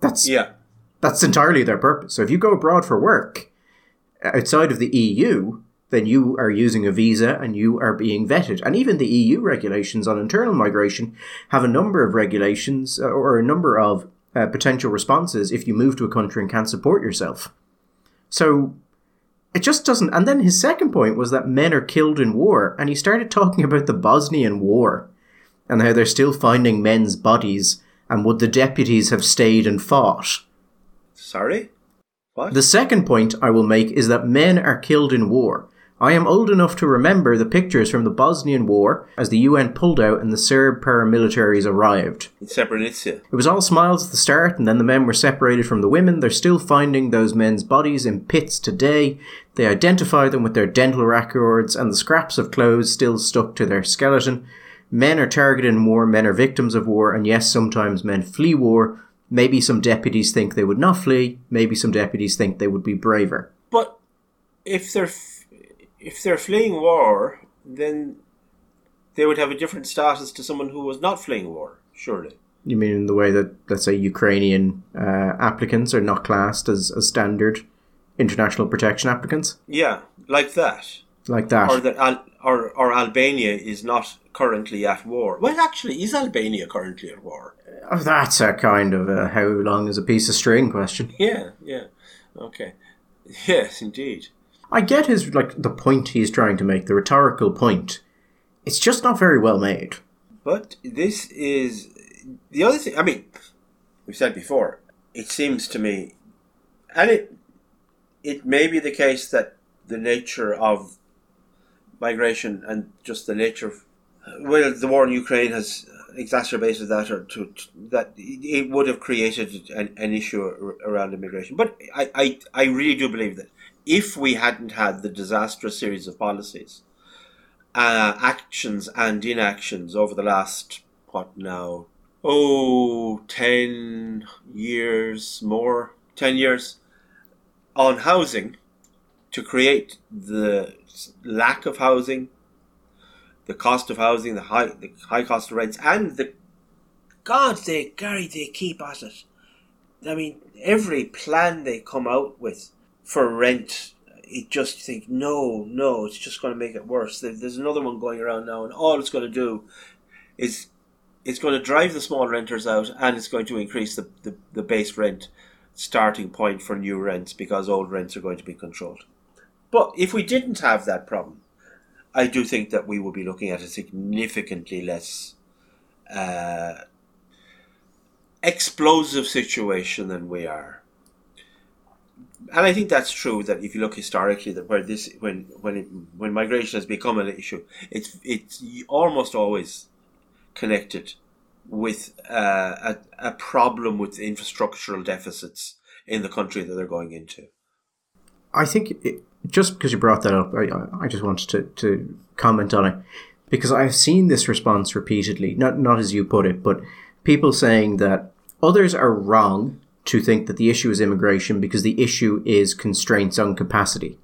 That's yeah. That's entirely their purpose. So if you go abroad for work, outside of the EU, then you are using a visa and you are being vetted. And even the EU regulations on internal migration have a number of regulations uh, or a number of uh, potential responses if you move to a country and can't support yourself. So it just doesn't. And then his second point was that men are killed in war, and he started talking about the Bosnian War and how they're still finding men's bodies, and would the deputies have stayed and fought? Sorry? What? The second point I will make is that men are killed in war. I am old enough to remember the pictures from the Bosnian War as the UN pulled out and the Serb paramilitaries arrived. In Srebrenica. It was all smiles at the start, and then the men were separated from the women. They're still finding those men's bodies in pits today. They identify them with their dental records, and the scraps of clothes still stuck to their skeleton. Men are targeted in war, men are victims of war, and yes, sometimes men flee war, Maybe some deputies think they would not flee. Maybe some deputies think they would be braver. But if they're if they're fleeing war, then they would have a different status to someone who was not fleeing war. Surely. You mean in the way that let's say Ukrainian uh, applicants are not classed as, as standard international protection applicants? Yeah, like that. Like that. Or that Al- or or Albania is not currently at war. Well, actually, is Albania currently at war? Oh, that's a kind of a how long is a piece of string question. Yeah, yeah. Okay. Yes, indeed. I get his like the point he's trying to make, the rhetorical point. It's just not very well made. But this is the other thing. I mean, we've said before. It seems to me, and it it may be the case that the nature of migration and just the nature of well, the war in Ukraine has exacerbated that, or to, to that it would have created an, an issue around immigration. But I, I, I really do believe that if we hadn't had the disastrous series of policies uh, actions and inactions over the last, what now, oh, 10 years more, 10 years on housing to create the lack of housing, the cost of housing, the high, the high cost of rents, and the God, they Gary, they keep at it. I mean, every plan they come out with for rent, it just think no, no, it's just going to make it worse. There's another one going around now, and all it's going to do is it's going to drive the small renters out, and it's going to increase the, the, the base rent starting point for new rents because old rents are going to be controlled. But if we didn't have that problem, I do think that we would be looking at a significantly less uh, explosive situation than we are. And I think that's true. That if you look historically, that where this when when it, when migration has become an issue, it's it's almost always connected with uh, a a problem with infrastructural deficits in the country that they're going into. I think it, just because you brought that up, I, I just wanted to, to comment on it because I've seen this response repeatedly. Not not as you put it, but people saying that others are wrong to think that the issue is immigration because the issue is constraints on capacity.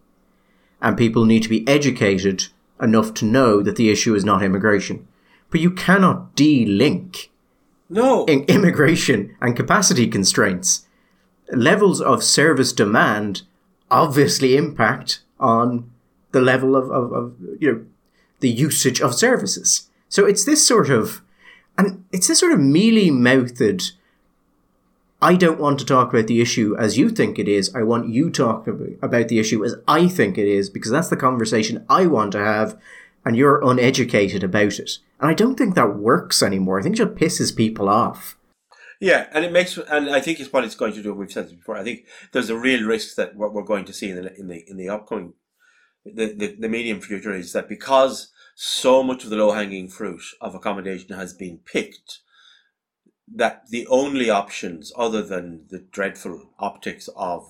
And people need to be educated enough to know that the issue is not immigration. But you cannot de-link no. immigration and capacity constraints. Levels of service demand obviously impact on the level of, of, of you know the usage of services. So it's this sort of and it's this sort of mealy mouthed I don't want to talk about the issue as you think it is. I want you to talk about the issue as I think it is because that's the conversation I want to have and you're uneducated about it. And I don't think that works anymore. I think it just pisses people off. Yeah, and it makes, and I think it's what it's going to do. We've said this before. I think there's a real risk that what we're going to see in the in the in the upcoming, the the, the medium future is that because so much of the low hanging fruit of accommodation has been picked, that the only options other than the dreadful optics of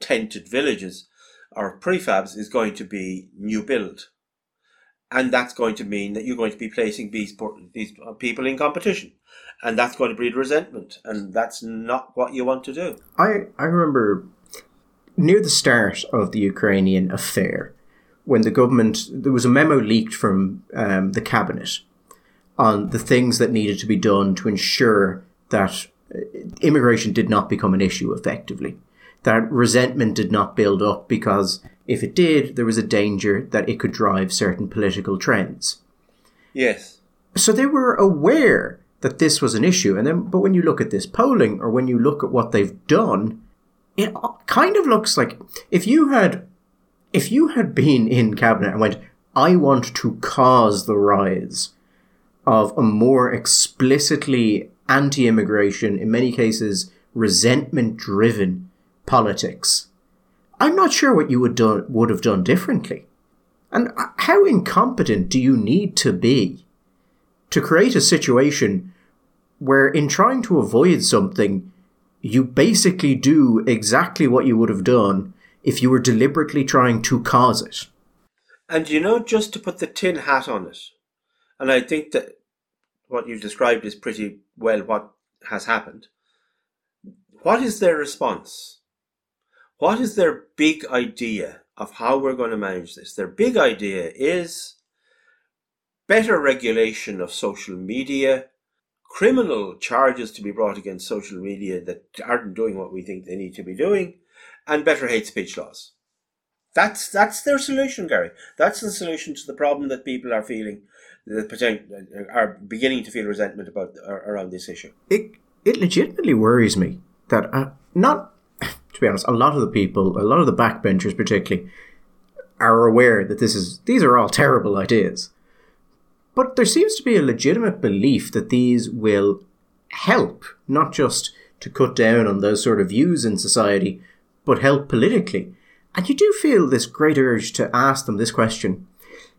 tented villages or prefabs is going to be new build. And that's going to mean that you're going to be placing these, these people in competition. And that's going to breed resentment. And that's not what you want to do. I, I remember near the start of the Ukrainian affair, when the government, there was a memo leaked from um, the cabinet on the things that needed to be done to ensure that uh, immigration did not become an issue effectively. That resentment did not build up because if it did, there was a danger that it could drive certain political trends. Yes. So they were aware that this was an issue. And then, but when you look at this polling or when you look at what they've done, it kind of looks like if you had, if you had been in cabinet and went, I want to cause the rise of a more explicitly anti immigration, in many cases, resentment driven politics, I'm not sure what you would, do, would have done differently. And how incompetent do you need to be to create a situation where, in trying to avoid something, you basically do exactly what you would have done if you were deliberately trying to cause it? And you know, just to put the tin hat on it, and I think that what you've described is pretty well what has happened. What is their response? What is their big idea of how we're going to manage this? Their big idea is better regulation of social media, criminal charges to be brought against social media that aren't doing what we think they need to be doing, and better hate speech laws. That's that's their solution, Gary. That's the solution to the problem that people are feeling, potential are beginning to feel resentment about around this issue. It it legitimately worries me that uh, not to be honest, a lot of the people, a lot of the backbenchers, particularly, are aware that this is these are all terrible ideas. But there seems to be a legitimate belief that these will help, not just to cut down on those sort of views in society, but help politically. And you do feel this great urge to ask them this question.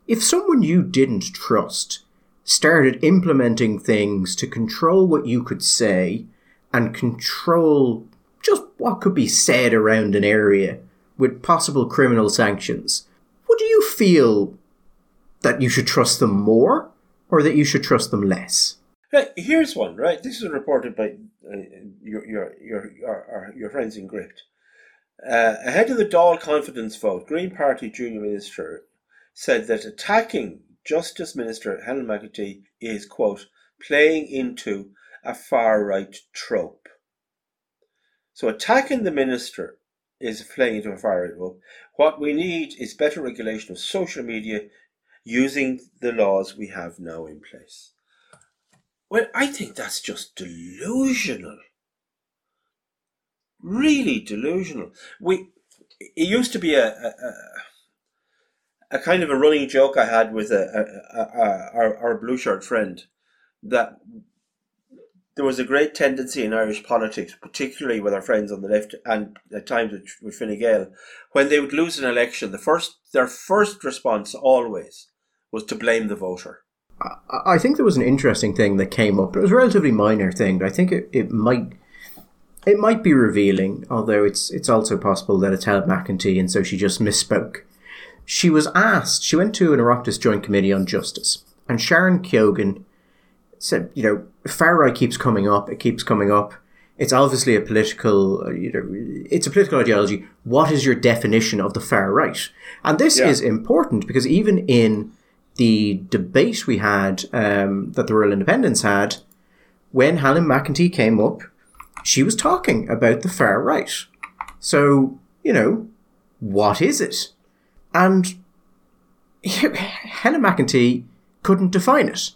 If someone you didn't trust started implementing things to control what you could say and control just what could be said around an area with possible criminal sanctions, would you feel that you should trust them more or that you should trust them less? Here's one, right? This is reported by uh, your, your, your, your, your friends in Gript. Uh, ahead of the Dáil confidence vote, Green Party junior minister said that attacking Justice Minister Helen McEntee is, quote, playing into a far right trope. So attacking the minister is playing into a far right trope. What we need is better regulation of social media using the laws we have now in place. Well, I think that's just delusional. Really delusional. We it used to be a, a, a kind of a running joke I had with a, a, a, our, our blue shirt friend that there was a great tendency in Irish politics, particularly with our friends on the left and at times with, with Fine Gael, when they would lose an election, the first their first response always was to blame the voter. I think there was an interesting thing that came up. It was a relatively minor thing, but I think it, it might it might be revealing, although it's it's also possible that it's Helen McEntee and so she just misspoke she was asked, she went to an Oireachtas Joint Committee on Justice, and Sharon Keogan said, you know, far right keeps coming up, it keeps coming up. It's obviously a political, uh, you know, it's a political ideology. What is your definition of the far right? And this yeah. is important because even in the debate we had um, that the rural Independents had, when Helen McEntee came up, she was talking about the far right. So, you know, what is it? And Helen McEntee couldn't define it.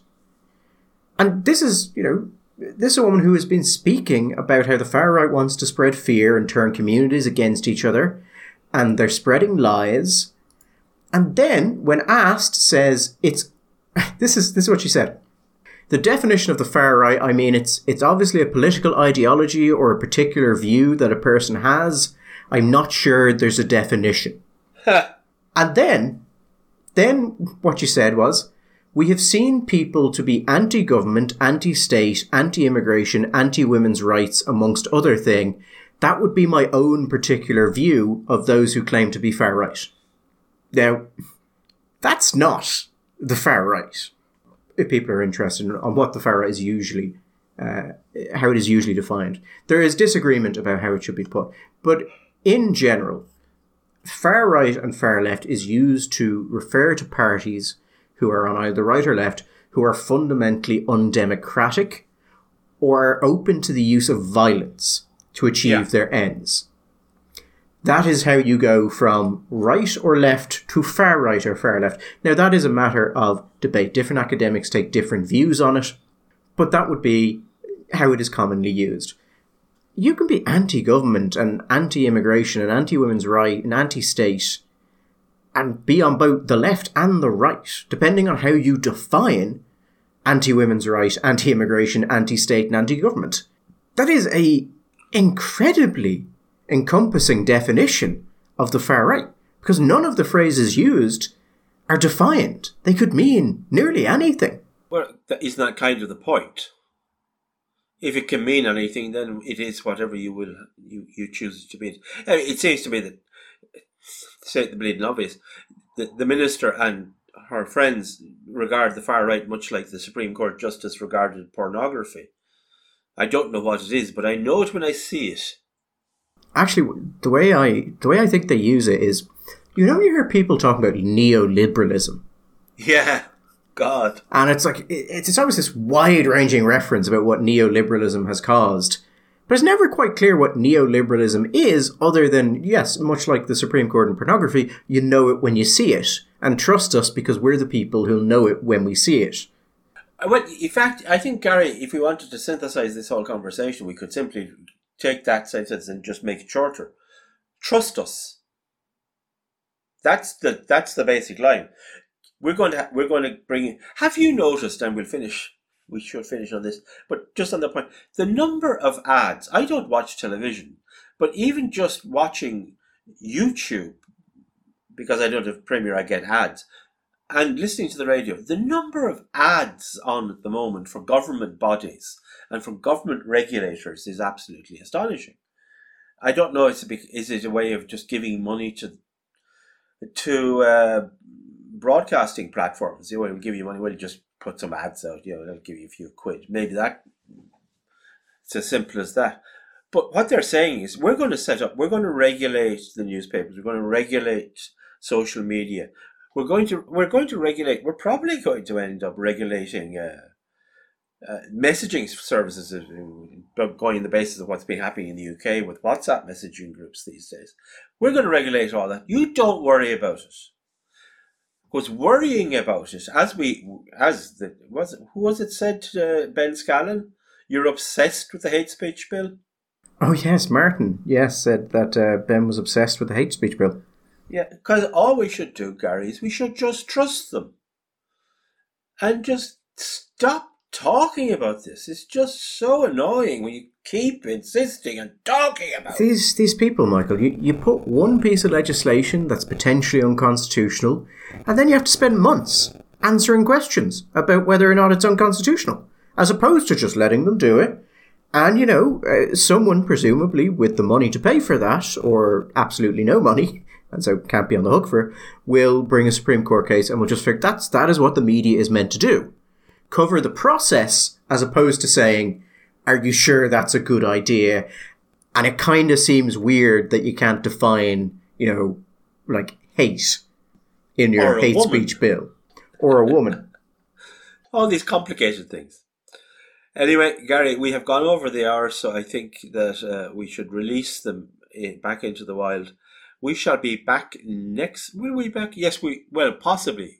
And this is, you know, this is a woman who has been speaking about how the far right wants to spread fear and turn communities against each other, and they're spreading lies. And then, when asked, says it's this is this is what she said. The definition of the far right, I mean, it's it's obviously a political ideology or a particular view that a person has. I'm not sure there's a definition. And then, then what you said was, we have seen people to be anti-government, anti-state, anti-immigration, anti-women's rights, amongst other thing. That would be my own particular view of those who claim to be far right. Now, that's not the far right. If people are interested on what the far right is usually, uh, how it is usually defined, there is disagreement about how it should be put. But in general, far right and far left is used to refer to parties who are on either the right or left who are fundamentally undemocratic or are open to the use of violence to achieve yeah. their ends. That is how you go from right or left to far right or far left. Now, that is a matter of debate. Different academics take different views on it, but that would be how it is commonly used you can be anti-government and anti-immigration and anti-women's right and anti-state and be on both the left and the right, depending on how you define anti-women's right, anti-immigration, anti-state, and anti-government. That is a incredibly encompassing definition of the far right, because none of the phrases used are defined. They could mean nearly anything. Well, that isn't that kind of the point? If it can mean anything, then it is whatever you will you, you choose it to be. it seems to me that, say the bleeding obvious, the, the minister and her friends regard the far right much like the Supreme Court justice regarded pornography. I don't know what it is, but I know it when I see it. Actually, the way I the way I think they use it is, you know, you hear people talking about neoliberalism. Yeah. God. And it's like, it's it's always this wide ranging reference about what neoliberalism has caused. But it's never quite clear what neoliberalism is, other than, yes, much like the Supreme Court in pornography, you know it when you see it. And trust us because we're the people who'll know it when we see it. Uh, well, in fact, I think, Gary, if we wanted to synthesize this whole conversation, we could simply take that sentence and just make it shorter. Trust us. That's the that's the basic line we're going to we're going to bring. Have you noticed? And we'll finish. We should finish on this, but just on the point, the number of ads. I don't watch television, but even just watching YouTube, because I don't have Premier, I get ads, and listening to the radio. The number of ads on at the moment for government bodies and from government regulators is absolutely astonishing. I don't know. Is it, is it a way of just giving money to to uh, broadcasting platforms, You they will give you money. Well, you just put some ads out. You know, they'll give you a few quid. Maybe that. It's as simple as that. But what they're saying is, we're going to set up. We're going to regulate the newspapers. We're going to regulate social media. We're going to we're going to regulate. We're probably going to end up regulating. Uh, uh, messaging services going on the basis of what's been happening in the UK with WhatsApp messaging groups these days. We're going to regulate all that. You don't worry about it. Because worrying about it, as we, as the, was it, who was it said to Ben Scallon? You're obsessed with the hate speech bill? Oh, yes, Martin, yes, said that uh, Ben was obsessed with the hate speech bill. Yeah, because all we should do, Gary, is we should just trust them. And just stop talking about this. It's just so annoying when you keep insisting and talking about these these people, Michael. You you put one piece of legislation that's potentially unconstitutional, and then you have to spend months answering questions about whether or not it's unconstitutional, as opposed to just letting them do it. And you know, uh, someone presumably with the money to pay for that, or absolutely no money, and so can't be on the hook for, will bring a Supreme Court case, and we'll just figure that's that is what the media is meant to do cover the process as opposed to saying, are you sure that's a good idea? And it kind of seems weird that you can't define, you know, like hate in your hate woman. speech bill or a woman. All these complicated things. Anyway, Gary, we have gone over the hour, so I think that uh, we should release them back into the wild. We shall be back next. Will we be back? Yes, we. Well, possibly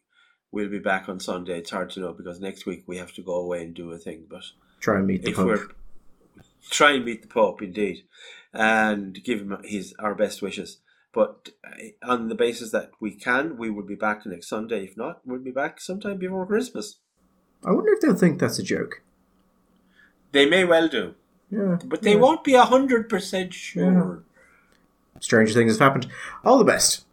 we'll be back on Sunday. It's hard to know because next week we have to go away and do a thing. But try and meet the Pope. Try and meet the Pope, indeed, and give him his our best wishes. But uh, on the basis that we can, we will be back next Sunday. If not, we'll be back sometime before Christmas. I wonder if they'll think that's a joke. They may well do. Yeah. But they yeah. won't be hundred percent sure. Yeah. Strange things have happened. All the best.